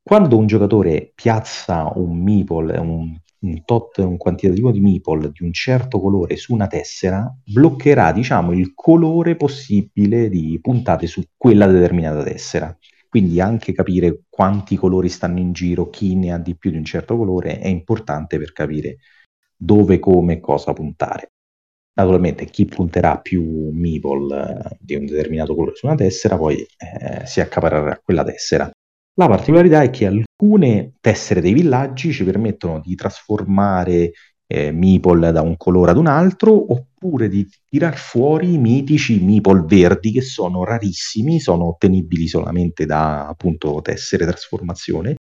Quando un giocatore piazza un meeple, un un tot, un quantitativo di meeple di un certo colore su una tessera bloccherà, diciamo, il colore possibile di puntate su quella determinata tessera. Quindi anche capire quanti colori stanno in giro, chi ne ha di più di un certo colore, è importante per capire dove, come e cosa puntare. Naturalmente chi punterà più meeple eh, di un determinato colore su una tessera poi eh, si accaparrà quella tessera. La particolarità è che alcune tessere dei villaggi ci permettono di trasformare eh, meeple da un colore ad un altro oppure di tirar fuori i mitici meeple verdi che sono rarissimi, sono ottenibili solamente da appunto tessere trasformazione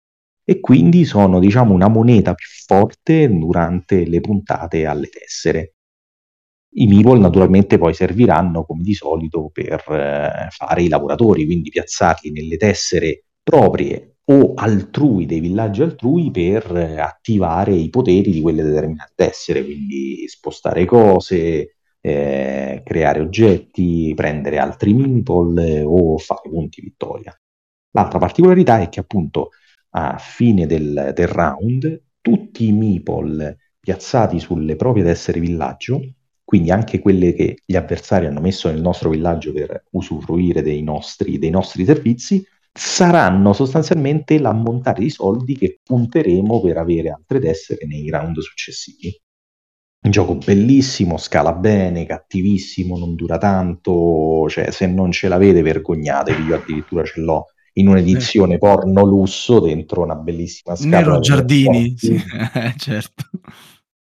e quindi sono diciamo una moneta più forte durante le puntate alle tessere. I meeple naturalmente poi serviranno come di solito per eh, fare i lavoratori, quindi piazzarli nelle tessere proprie o altrui, dei villaggi altrui, per eh, attivare i poteri di quelle determinate tessere, quindi spostare cose, eh, creare oggetti, prendere altri meeple eh, o fare punti vittoria. L'altra particolarità è che appunto a fine del, del round tutti i meeple piazzati sulle proprie tessere villaggio, quindi anche quelle che gli avversari hanno messo nel nostro villaggio per usufruire dei nostri, dei nostri servizi, saranno sostanzialmente l'ammontare di soldi che punteremo per avere altre tessere nei round successivi. Un gioco bellissimo, scala bene, cattivissimo, non dura tanto, cioè se non ce l'avete vergognatevi, io addirittura ce l'ho in un'edizione porno lusso dentro una bellissima scatola. Nero Giardini, sì, *laughs* certo.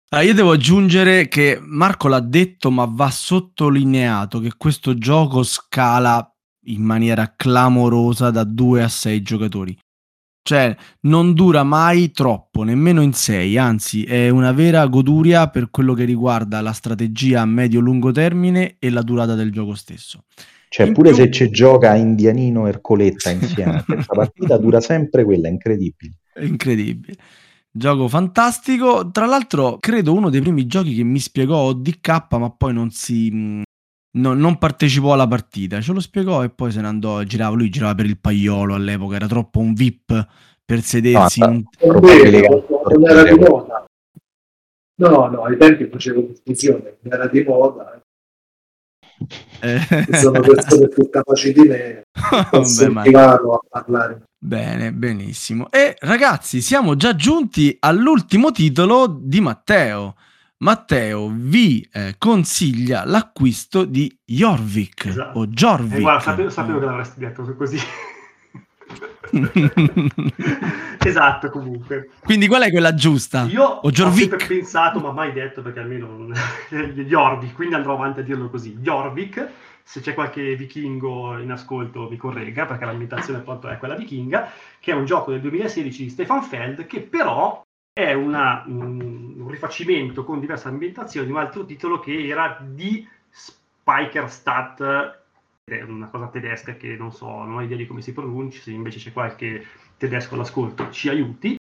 Allora, io devo aggiungere che Marco l'ha detto, ma va sottolineato che questo gioco scala in maniera clamorosa da 2 a 6 giocatori. Cioè, non dura mai troppo, nemmeno in 6, anzi è una vera goduria per quello che riguarda la strategia a medio-lungo termine e la durata del gioco stesso. Cioè, in pure più... se ci gioca Indianino e Ercoletta insieme, *laughs* questa partita dura sempre quella, incredibile. Incredibile. Gioco fantastico, tra l'altro credo uno dei primi giochi che mi spiegò DK, ma poi non si, no, non partecipò alla partita, ce lo spiegò e poi se ne andò, girava, lui girava per il paiolo all'epoca, era troppo un VIP per sedersi. No, in... non era di moda. No, no, ai tempi facevo confusione, non era di moda. Eh. Sono persone più capaci di me, *laughs* ma... a parlare. Bene, benissimo. E ragazzi, siamo già giunti all'ultimo titolo di Matteo. Matteo vi eh, consiglia l'acquisto di Jorvik esatto. o Jorvik. Eh, guarda, sapevo, sapevo che l'avresti detto così. *laughs* esatto, comunque. Quindi qual è quella giusta? Io o ho Jorvik? sempre pensato, ma mai detto perché almeno non... Jorvik, quindi andrò avanti a dirlo così. Jorvik, se c'è qualche vichingo in ascolto mi corregga perché l'ambientazione appunto è quella vichinga, che è un gioco del 2016 di Stefan Feld che però è una, un, un rifacimento con diverse ambientazioni di un altro titolo che era di Spikerstadt è una cosa tedesca che non so, non ho idea di come si pronunci, se invece c'è qualche tedesco all'ascolto ci aiuti.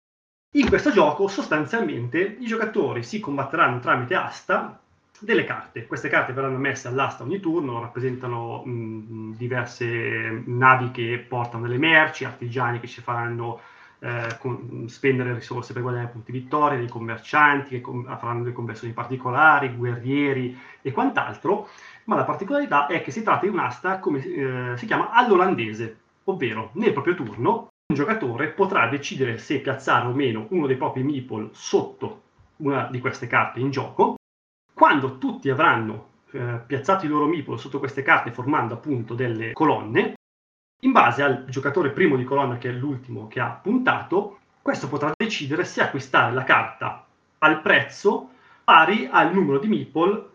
In questo gioco sostanzialmente i giocatori si combatteranno tramite asta delle carte. Queste carte verranno messe all'asta ogni turno, rappresentano mh, diverse navi che portano delle merci, artigiani che ci faranno eh, con, spendere risorse per guadagnare punti vittoria, dei commercianti che com- faranno delle conversioni particolari, guerrieri e quant'altro ma la particolarità è che si tratta di un'asta come eh, si chiama all'olandese, ovvero nel proprio turno un giocatore potrà decidere se piazzare o meno uno dei propri meeple sotto una di queste carte in gioco. Quando tutti avranno eh, piazzato i loro meeple sotto queste carte formando appunto delle colonne, in base al giocatore primo di colonna che è l'ultimo che ha puntato, questo potrà decidere se acquistare la carta al prezzo pari al numero di meeple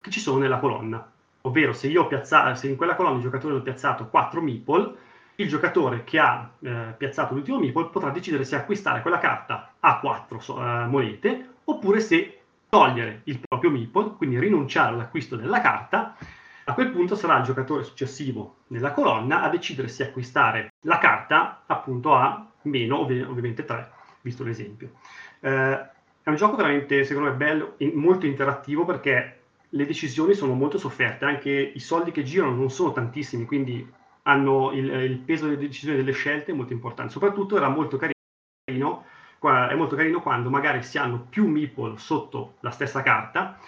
che ci sono nella colonna. Ovvero, se, piazza- se in quella colonna il giocatore ha piazzato 4 meeple, il giocatore che ha eh, piazzato l'ultimo meeple potrà decidere se acquistare quella carta a 4 so- eh, monete oppure se togliere il proprio meeple, quindi rinunciare all'acquisto della carta. A quel punto sarà il giocatore successivo nella colonna a decidere se acquistare la carta appunto a meno, ov- ovviamente 3, visto l'esempio. Eh, è un gioco veramente, secondo me, bello, in- molto interattivo perché le decisioni sono molto sofferte, anche i soldi che girano non sono tantissimi, quindi hanno il, il peso delle decisioni delle scelte molto importante. Soprattutto era molto carino, è molto carino quando magari si hanno più meeple sotto la stessa carta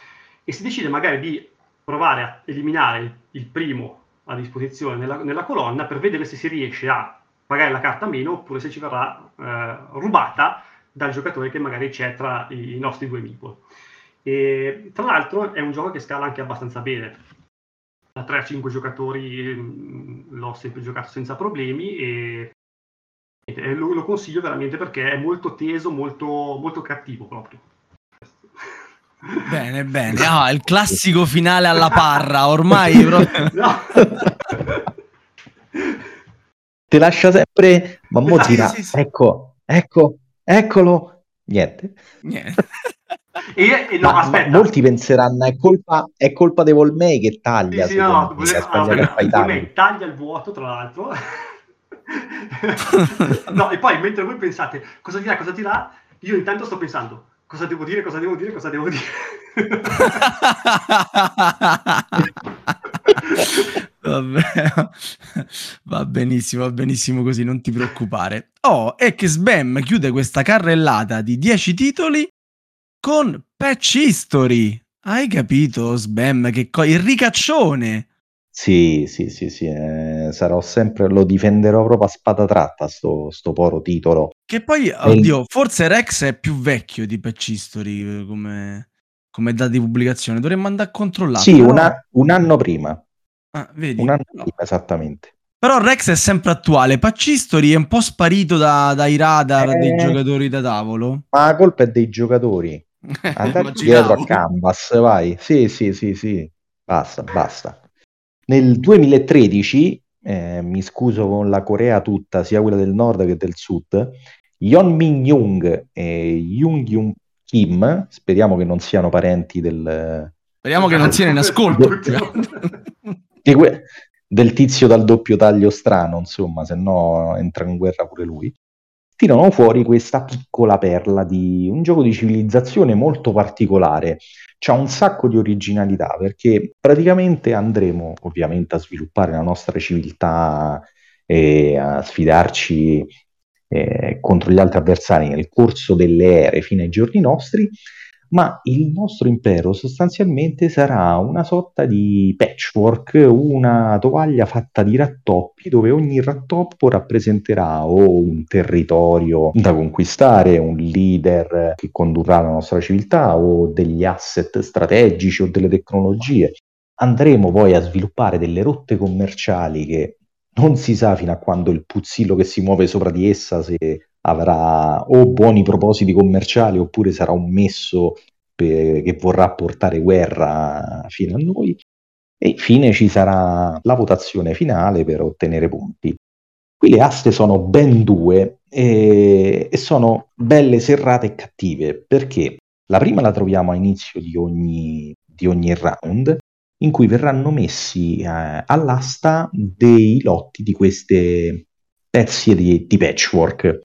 e si decide magari di provare a eliminare il primo a disposizione nella, nella colonna per vedere se si riesce a pagare la carta meno oppure se ci verrà eh, rubata dal giocatore che magari c'è tra i, i nostri due meeple. E, tra l'altro è un gioco che scala anche abbastanza bene. Da 3 a 5 giocatori mh, l'ho sempre giocato senza problemi e, e lo, lo, consiglio veramente perché è molto teso, molto, molto cattivo proprio. Bene, bene. Ah, il classico finale alla parra, ormai *laughs* proprio... no. Ti lascia sempre... Ma mo esatto, sì, sì. ecco, ecco, eccolo. Niente. Niente. *laughs* E, e no, ma, aspetta. Ma molti penseranno è colpa, è colpa di Volmei che taglia. Sì, sì, no, no, Volmei taglia il vuoto, tra l'altro. *laughs* no, e poi mentre voi pensate cosa dirà, cosa dirà, io intanto sto pensando cosa devo dire, cosa devo dire, cosa devo dire. *laughs* Vabbè, va benissimo, va benissimo così, non ti preoccupare. Oh, e che Sbam chiude questa carrellata di 10 titoli con Patch History. Hai capito, Sbam? Che co- il ricaccione. Sì, sì, sì, sì, eh, sarò sempre, lo difenderò proprio a spada tratta sto, sto poro titolo. Che poi, oddio, forse Rex è più vecchio di Patch History eh, come, come data di pubblicazione, dovremmo andare a controllare. Sì, però... una, un anno prima. Ah, vedi? Un anno no. prima, esattamente. Però Rex è sempre attuale. Patch History è un po' sparito da, dai radar eh... dei giocatori da tavolo. Ma la colpa è dei giocatori. *laughs* Andate dietro a Canvas, vai. Sì, sì, sì, sì. Basta, basta. Nel 2013, eh, mi scuso con la Corea tutta, sia quella del nord che del sud, Yeon Min Young e Young Yoon Kim, speriamo che non siano parenti del... Speriamo che non siano in ascolto. *laughs* De, del tizio dal doppio taglio strano, insomma, se no entra in guerra pure lui tirano fuori questa piccola perla di un gioco di civilizzazione molto particolare. C'ha un sacco di originalità perché praticamente andremo ovviamente a sviluppare la nostra civiltà e a sfidarci eh, contro gli altri avversari nel corso delle ere fino ai giorni nostri ma il nostro impero sostanzialmente sarà una sorta di patchwork, una tovaglia fatta di rattoppi dove ogni rattoppo rappresenterà o un territorio da conquistare, un leader che condurrà la nostra civiltà o degli asset strategici o delle tecnologie. Andremo poi a sviluppare delle rotte commerciali che non si sa fino a quando il puzzillo che si muove sopra di essa se avrà o buoni propositi commerciali oppure sarà un messo per, che vorrà portare guerra fino a noi. E infine ci sarà la votazione finale per ottenere punti. Qui le aste sono ben due e, e sono belle serrate e cattive perché la prima la troviamo a inizio di ogni, di ogni round in cui verranno messi eh, all'asta dei lotti di queste pezzi di, di patchwork.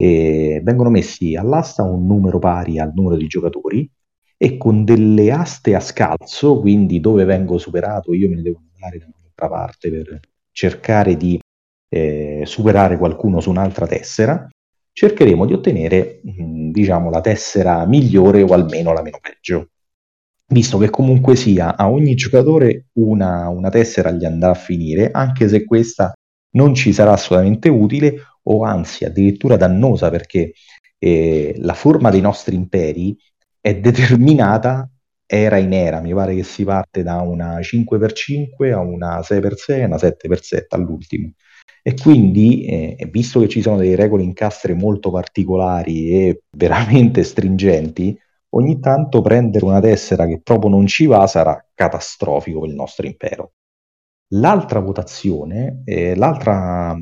E vengono messi all'asta un numero pari al numero di giocatori e con delle aste a scalzo, quindi dove vengo superato io me ne devo andare da un'altra parte per cercare di eh, superare qualcuno su un'altra tessera, cercheremo di ottenere, mh, mm, diciamo, la tessera migliore o almeno la meno peggio. Visto che comunque sia a ogni giocatore una, una tessera gli andrà a finire, anche se questa non ci sarà assolutamente utile o anzi addirittura dannosa perché eh, la forma dei nostri imperi è determinata era in era, mi pare che si parte da una 5x5 a una 6x6 a una 7x7 all'ultimo. E quindi, eh, visto che ci sono delle regole incastre molto particolari e veramente stringenti, ogni tanto prendere una tessera che proprio non ci va sarà catastrofico per il nostro impero. L'altra votazione, eh, l'altra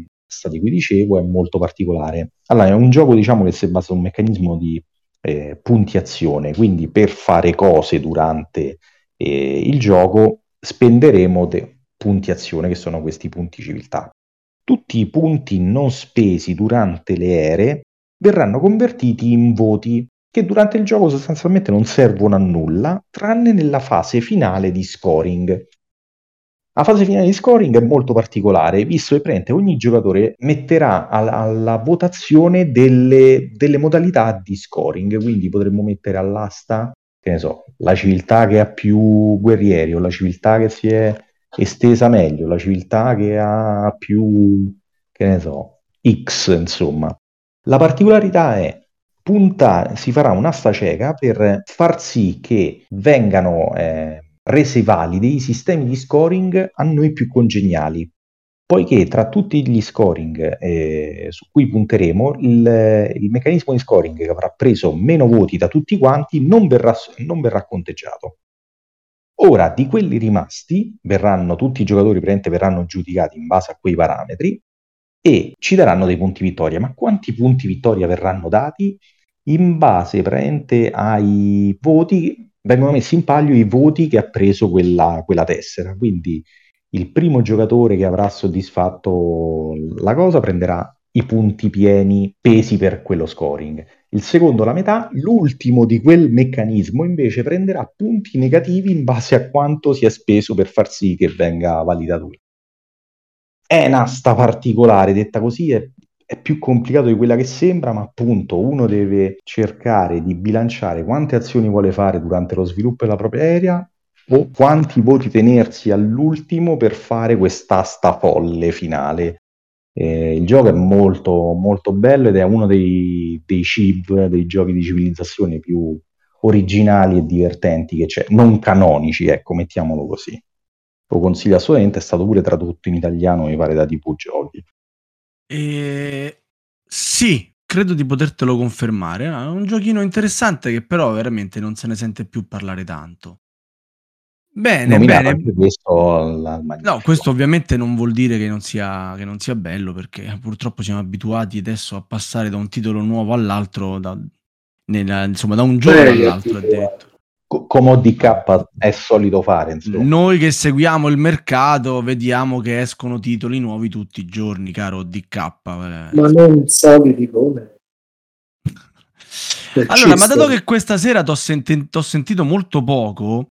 di cui dicevo, è molto particolare. Allora, è un gioco diciamo che si basa su un meccanismo di eh, puntiazione, quindi per fare cose durante eh, il gioco spenderemo de- puntiazione, che sono questi punti civiltà tutti i punti non spesi durante le ere verranno convertiti in voti che durante il gioco sostanzialmente non servono a nulla, tranne nella fase finale di scoring. La fase finale di scoring è molto particolare, visto che ogni giocatore metterà alla, alla votazione delle, delle, modalità di scoring, quindi potremmo mettere all'asta, che ne so, la civiltà che ha più guerrieri o la civiltà che si è estesa meglio, la civiltà che ha più, che ne so, X, insomma. La particolarità è punta, si farà un'asta cieca per far sì che vengano eh, resi validi i sistemi di scoring a noi più congeniali, poiché tra tutti gli scoring eh, su cui punteremo, il, il, meccanismo di scoring che avrà preso meno voti da tutti quanti non verrà, non verrà conteggiato. Ora, di quelli rimasti, verranno, tutti i giocatori verranno giudicati in base a quei parametri e ci daranno dei punti vittoria. Ma quanti punti vittoria verranno dati? In base ai voti, vengono messi in palio i voti che ha preso quella, quella tessera. Quindi il primo giocatore che avrà soddisfatto la cosa prenderà i punti pieni pesi per quello scoring il secondo la metà, l'ultimo di quel meccanismo invece prenderà punti negativi in base a quanto si è speso per far sì che venga validato. È una sta particolare, detta così è, è più complicato di quella che sembra, ma appunto uno deve cercare di bilanciare quante azioni vuole fare durante lo sviluppo della propria aerea o quanti voti tenersi all'ultimo per fare quest'asta folle finale eh, il gioco è molto, molto bello ed è uno dei, dei CIV, dei giochi di civilizzazione più originali e divertenti che c'è, non canonici, ecco, mettiamolo così. Lo consiglio assolutamente, è stato pure tradotto in italiano, mi pare, da tipo giochi. E... Sì, credo di potertelo confermare. È un giochino interessante che però veramente non se ne sente più parlare tanto. Bene, bene. Questo no, questo ovviamente non vuol dire che non, sia, che non sia bello, perché purtroppo siamo abituati adesso a passare da un titolo nuovo all'altro, da, nella, insomma, da un gioco all'altro addirittura. Come ODK è solito fare. Insomma. Noi che seguiamo il mercato vediamo che escono titoli nuovi tutti i giorni, caro ODK. Ma non soliti come. *laughs* allora, ma dato che questa sera ti ho senti- sentito molto poco,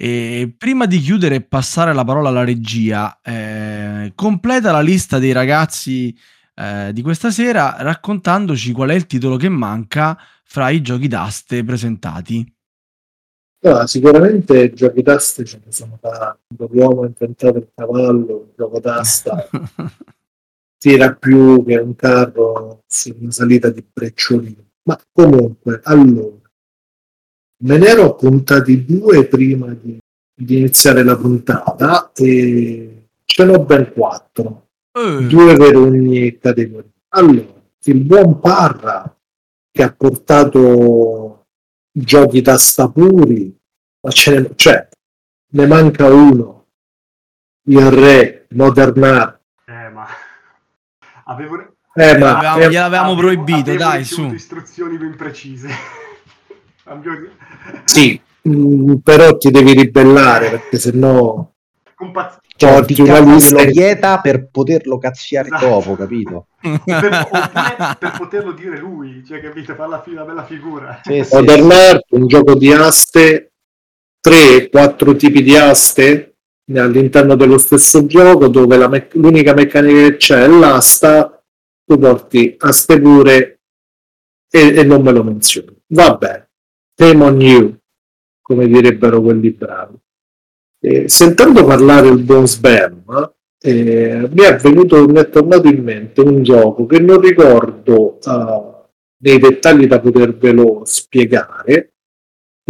e prima di chiudere e passare la parola alla regia, eh, completa la lista dei ragazzi eh, di questa sera raccontandoci qual è il titolo che manca fra i giochi d'aste presentati. Allora, sicuramente giochi d'aste ce ne sono tanti. L'uomo ha inventato il cavallo, il gioco d'asta *laughs* tira più che un carro su una salita di brecciolini. Ma comunque, allora, Me ne ero appuntati due prima di, di iniziare la puntata e ce n'ho ben quattro. Eh, due per ogni categoria. Allora, il buon Parra che ha portato giochi tasta puri, ma ce ne, cioè, ne manca uno. Il re, Modern Art. Eh, ma *laughs* avevo, Eh, ma Gliel'avevamo- eh, gliel'avevamo avevo- proibito, avevo dai, su. istruzioni ben precise. *laughs* Sì, mm, però ti devi ribellare perché sennò con paz- Cioè, porti di una lo vieta per poterlo cazziare Esatto. dopo, capito? *laughs* per, per poterlo dire lui, cioè capite, fare la, la bella figura. Sì, sì. Modern Art, un gioco di aste, 3-4 tipi di aste all'interno dello stesso gioco dove la me- l'unica meccanica che c'è è l'asta, tu porti aste pure e, e non me lo menzioni. Vabbè, shame on you, come direbbero quelli bravi. Eh, sentendo parlare il buon Sperm, eh, mi è venuto, mi è tornato in mente un gioco che non ricordo eh, nei dettagli da potervelo spiegare,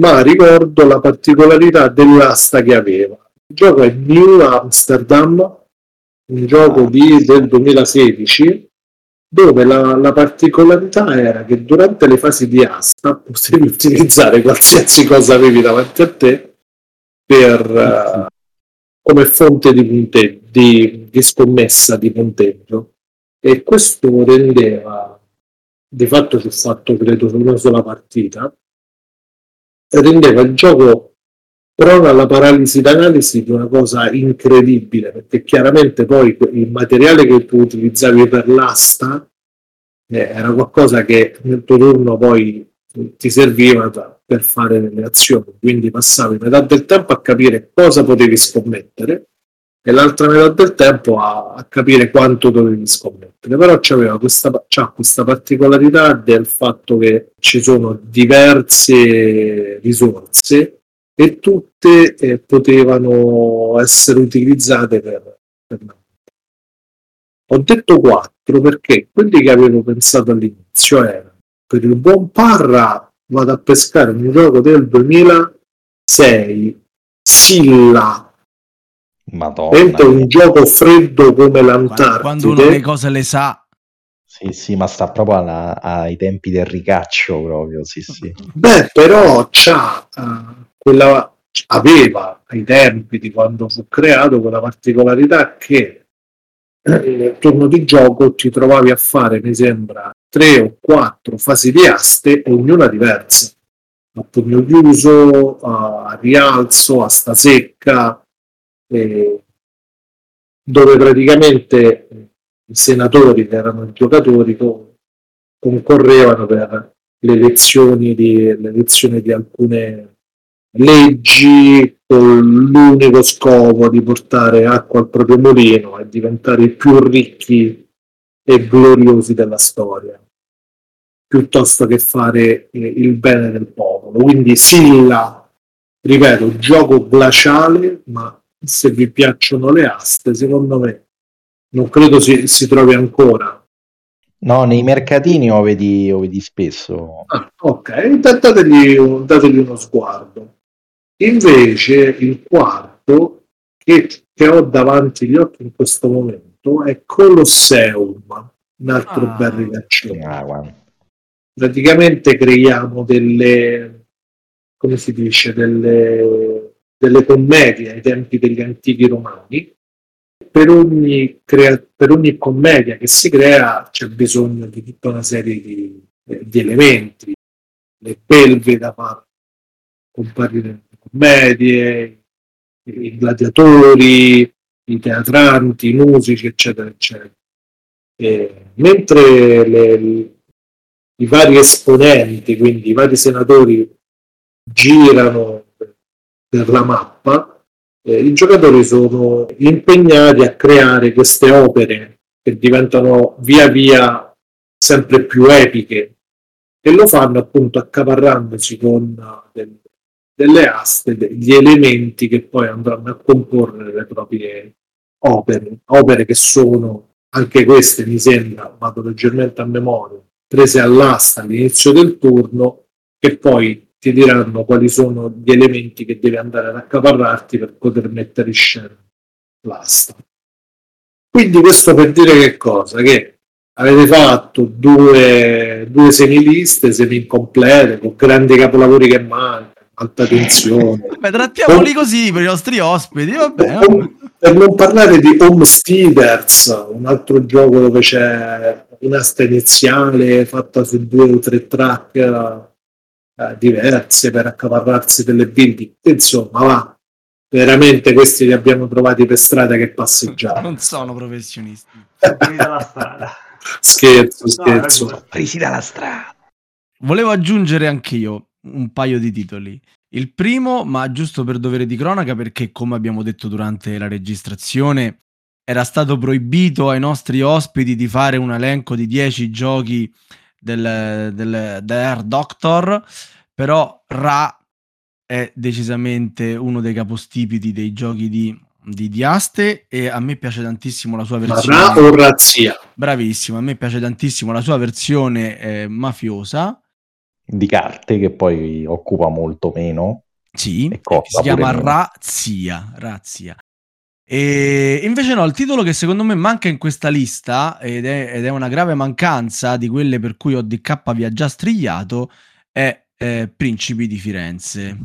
ma ricordo la particolarità dell'asta che aveva. Il gioco è New Amsterdam, un gioco di- del 2016, dove la, la particolarità era che durante le fasi di asta potevi *laughs* utilizzare qualsiasi cosa avevi davanti a te per, eh, come fonte di, punte- di, di scommessa di punteggio. E questo rendeva di fatto ci ho fatto credo una sola partita. Rendeva il gioco prona alla paralisi d'analisi di una cosa incredibile perché chiaramente poi il materiale che tu utilizzavi per l'asta eh, era qualcosa che nel tuo turno poi ti serviva per fare delle azioni quindi passavi metà del tempo a capire cosa potevi scommettere e l'altra metà del tempo a, a capire quanto dovevi scommettere. Però c'aveva questa, c'ha questa particolarità del fatto che ci sono diverse risorse e tutte eh, potevano essere utilizzate per, per la- Ho detto 4 perché quelli che avevo pensato all'inizio erano per il buon Parra vado a pescare un gioco del 2006 Silla Madonna. Un gioco freddo come l'Antartide. quando uno le cose le sa, Sì, sì, ma sta proprio alla- ai tempi del ricaccio proprio, sì, sì. Beh, però c'ha, eh, quella, aveva ai tempi di quando fu creato quella particolarità che eh, nel turno di gioco ti trovavi a fare, mi sembra, tre o quattro fasi di aste, ognuna diversa. A pugno chiuso, a rialzo, a sta secca, eh, dove praticamente i senatori, che erano i giocatori, co- concorrevano per le elezioni di, le elezioni di alcune leggi con l'unico scopo di portare acqua al proprio mulino e diventare più ricchi e gloriosi della storia piuttosto che fare eh, il bene del popolo quindi Silla ripeto gioco glaciale ma se vi piacciono le aste secondo me non credo si, si trovi ancora No, nei mercatini o vedi, o vedi spesso. Ah, ok, da- dategli, dategli uno sguardo. Invece il quarto che, che ho davanti agli occhi in questo momento è Colosseum, un altro Ah. bel ricaccione. Ah, guarda. Praticamente creiamo delle, come si dice, delle, delle commedie ai tempi degli antichi romani. Per ogni, crea- per ogni commedia che si crea c'è bisogno di tutta una serie di, di elementi, le belve da far comparire nelle commedie, i gladiatori, i teatranti, i musici, eccetera, eccetera. E mentre le- i vari esponenti, quindi i vari senatori, girano per la mappa, eh, i giocatori sono impegnati a creare queste opere che diventano via via sempre più epiche e lo fanno appunto accaparrandosi con del- delle aste, degli elementi che poi andranno a comporre le proprie opere, opere che sono anche queste mi sembra, vado leggermente a memoria, prese all'asta all'inizio del turno che poi ti diranno quali sono gli elementi che devi andare ad accaparrarti per poter mettere in scena l'asta. Quindi questo per dire che cosa? Che avete fatto due, due semiliste, semi incomplete, con grandi capolavori che mancano, alta tensione. *laughs* Beh, trattiamoli così per i nostri ospiti, vabbè. Per non parlare di Homesteaders, un altro gioco dove c'è un'asta iniziale fatta su due o tre track eh, diverse per accaparrarsi delle vendite, insomma, va. Veramente questi li abbiamo trovati per strada che passeggiavano. Non sono professionisti. dalla strada. Scherzo, No, scherzo. ragione. Presi dalla strada. Volevo aggiungere anch'io un paio di titoli. Il primo, ma giusto per dovere di cronaca, perché come abbiamo detto durante la registrazione, era stato proibito ai nostri ospiti di fare un elenco di 10 giochi del, del, Air Doctor, però Ra è decisamente uno dei capostipiti dei giochi di, di Diaste e a me piace tantissimo la sua versione. ra o razzia? Bravissimo, a me piace tantissimo la sua versione eh, mafiosa. Di carte che poi occupa molto meno. Sì, E si chiama meno. Razzia. Razzia. E invece no, il titolo che secondo me manca in questa lista, ed è, ed è una grave mancanza di quelle per cui ODK vi ha già strigliato, è eh, Principi di Firenze.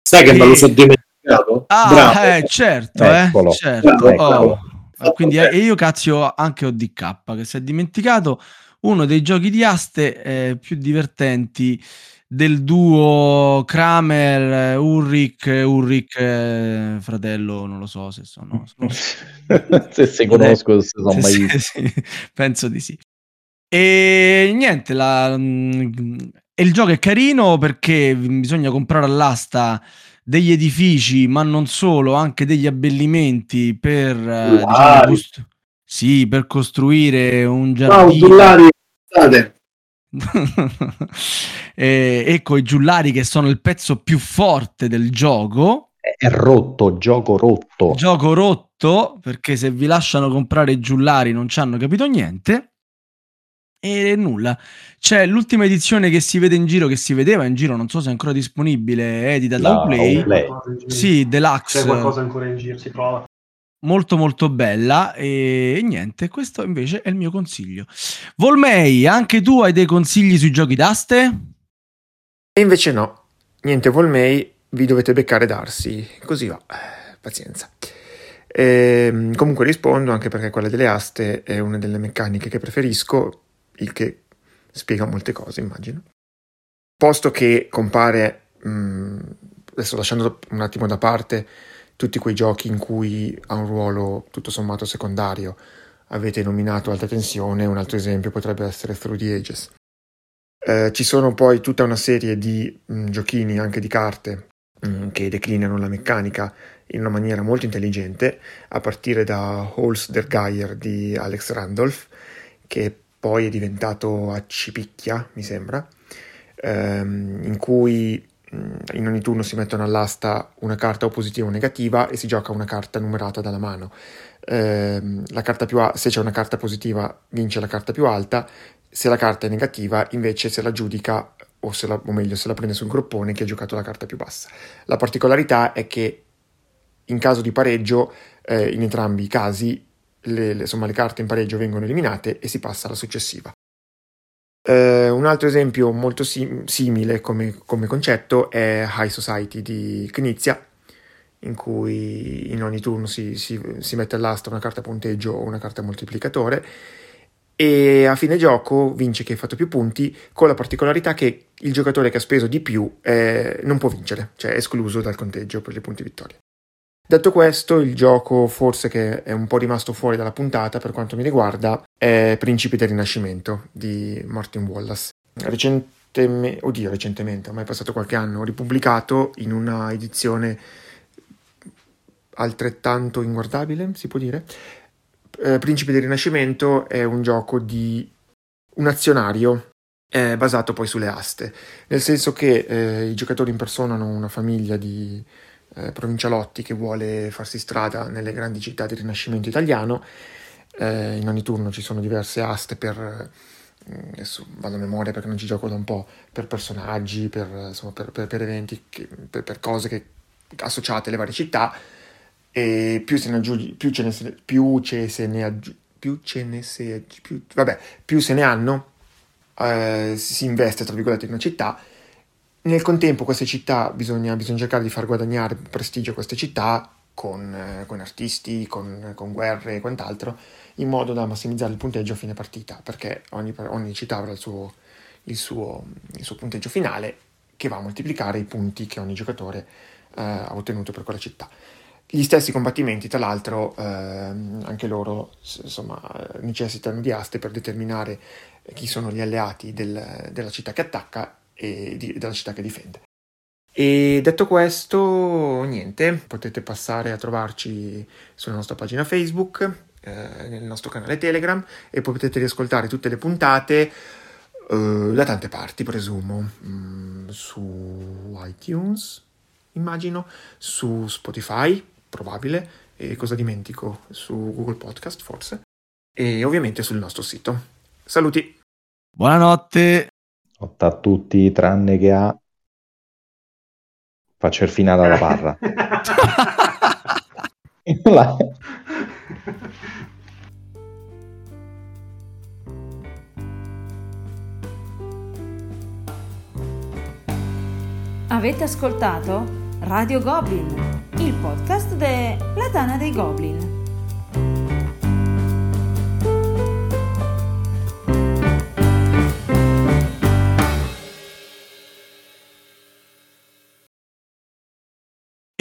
Sai che Sì. me lo sono dimenticato? Ah, Bravo. eh, certo, Eccolo. eh, certo. Bravo, eccolo. Oh. Quindi eh, io cazzo anche ODK che si è dimenticato uno dei giochi di aste eh, più divertenti del duo Kramer, Ulrich, Ulrich eh, fratello, non lo so se sono... sono- *laughs* se si conosco, se sono mai visto. *laughs* sì, penso di sì. E niente, la- mm, e il gioco è carino perché bisogna comprare all'asta degli edifici, ma non solo, anche degli abbellimenti per, eh, diciamo, sì, per costruire un Ciao, giardino. Giullari, state. *laughs* e, ecco i giullari che sono il pezzo più forte del gioco. È rotto, gioco rotto. Gioco rotto perché se vi lasciano comprare i giullari non ci hanno capito niente. E nulla. C'è l'ultima edizione che si vede in giro, che si vedeva in giro, non so se è ancora disponibile, edita da La Uplay. Sì, deluxe. C'è qualcosa ancora in giro, si trova. Molto molto bella e, e niente, questo invece è il mio consiglio. Volmei, anche tu hai dei consigli sui giochi d'aste? E invece no, niente Volmei, vi dovete beccare Darsi, così va, pazienza. Ehm, comunque rispondo anche perché quella delle aste è una delle meccaniche che preferisco, il che spiega molte cose, immagino. Posto che compare, mh, adesso lasciando un attimo da parte tutti quei giochi in cui ha un ruolo tutto sommato secondario, avete nominato Alta Tensione, un altro esempio potrebbe essere Through the Ages. Eh, ci sono poi tutta una serie di mh, giochini, anche di carte, mh, che declinano la meccanica in una maniera molto intelligente, a partire da Halls der Geier di Alex Randolph, che poi è diventato Accipicchia, mi sembra, ehm, in cui in ogni turno si mettono all'asta una carta o positiva o negativa e si gioca una carta numerata dalla mano. Più a- se c'è una carta positiva vince la carta più alta, se la carta è negativa invece se la giudica o, se la, o meglio se la prende sul groppone che ha giocato la carta più bassa. La particolarità è che in caso di pareggio, eh, in entrambi i casi, le, le- insomma, le carte in pareggio vengono eliminate e si passa alla successiva. Eh, un altro esempio molto sim- simile come, come concetto è High Society di Knizia, in cui in ogni turno si, si- si mette all'asta una carta punteggio o una carta moltiplicatore e a fine gioco vince chi ha fatto più punti con la particolarità che il giocatore che ha speso di più eh, non può vincere, cioè è escluso dal conteggio per le punti vittoria. Detto questo, il gioco forse che è un po' rimasto fuori dalla puntata per quanto mi riguarda è Principi del Rinascimento di Martin Wallace. Recentemente, oddio, recentemente, ormai è passato qualche anno, ripubblicato in una edizione altrettanto inguardabile, si può dire. Eh, Principi del Rinascimento è un gioco di un azionario eh, basato poi sulle aste, nel senso che eh, i giocatori impersonano una famiglia di eh, provincialotti che vuole farsi strada nelle grandi città del Rinascimento italiano. Eh, in ogni turno ci sono diverse aste per, eh, adesso vado a memoria perché non ci gioco da un po', per personaggi, per, insomma, per, per- per eventi, che- per, per cose che, associate alle varie città. e più se ne aggiungi, più ce ne, più ce se ne aggiungi, più ce ne se, più, vabbè, più se ne hanno, eh, si investe tra virgolette in una città. Nel contempo queste città bisogna, bisogna cercare di far guadagnare prestigio a queste città con, eh, con artisti, con, con, guerre e quant'altro, in modo da massimizzare il punteggio a fine partita, perché ogni, ogni città avrà il suo, il, suo, il suo, punteggio finale che va a moltiplicare i punti che ogni giocatore eh, ha ottenuto per quella città. Gli stessi combattimenti, tra l'altro, ehm, anche loro insomma, necessitano di aste per determinare chi sono gli alleati del, della città che attacca e di, della città che difende. E detto questo, niente, potete passare a trovarci sulla nostra pagina Facebook, eh, nel nostro canale Telegram e potete riascoltare tutte le puntate eh, da tante parti, presumo, mm, su iTunes, immagino, su Spotify, probabile, e cosa dimentico, su Google Podcast forse, e ovviamente sul nostro sito. Saluti! Buonanotte! Notte a tutti, tranne che a... Faccio il finale alla parra. *laughs* Avete ascoltato Radio Goblin? il podcast della Tana dei Goblin.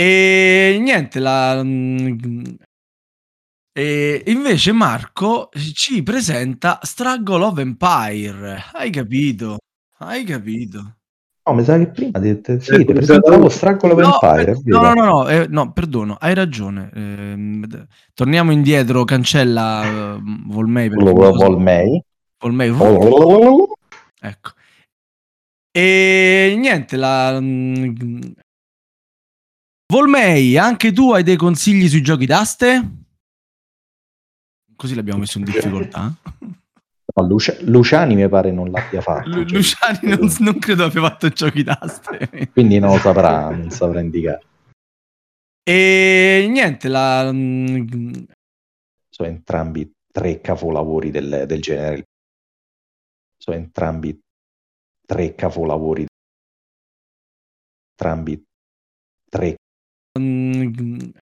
E niente, la... Mm, e invece Marco ci presenta Struggle of Empire. Hai capito? Hai capito? No, mi sa che prima dite, sì, ti presentavo Strangolo no, Vampire. No, no, no, no, eh, no, perdono, hai ragione. Eh, torniamo indietro, cancella uh, Volmei. Volmei. Volmei. Vol- ecco. E niente, la... Volmei, anche tu hai dei consigli sui giochi d'aste? Così l'abbiamo messo in difficoltà. No, Lucia- Luciani mi pare non l'abbia fatto. Lu- cioè, Luciani non, non, credo abbia fatto giochi d'aste. Quindi non lo saprà, non saprà indicare. E niente, la... Mm, sono entrambi tre capolavori del, del genere. Sono entrambi tre capolavori. Entrambi tre. Mm,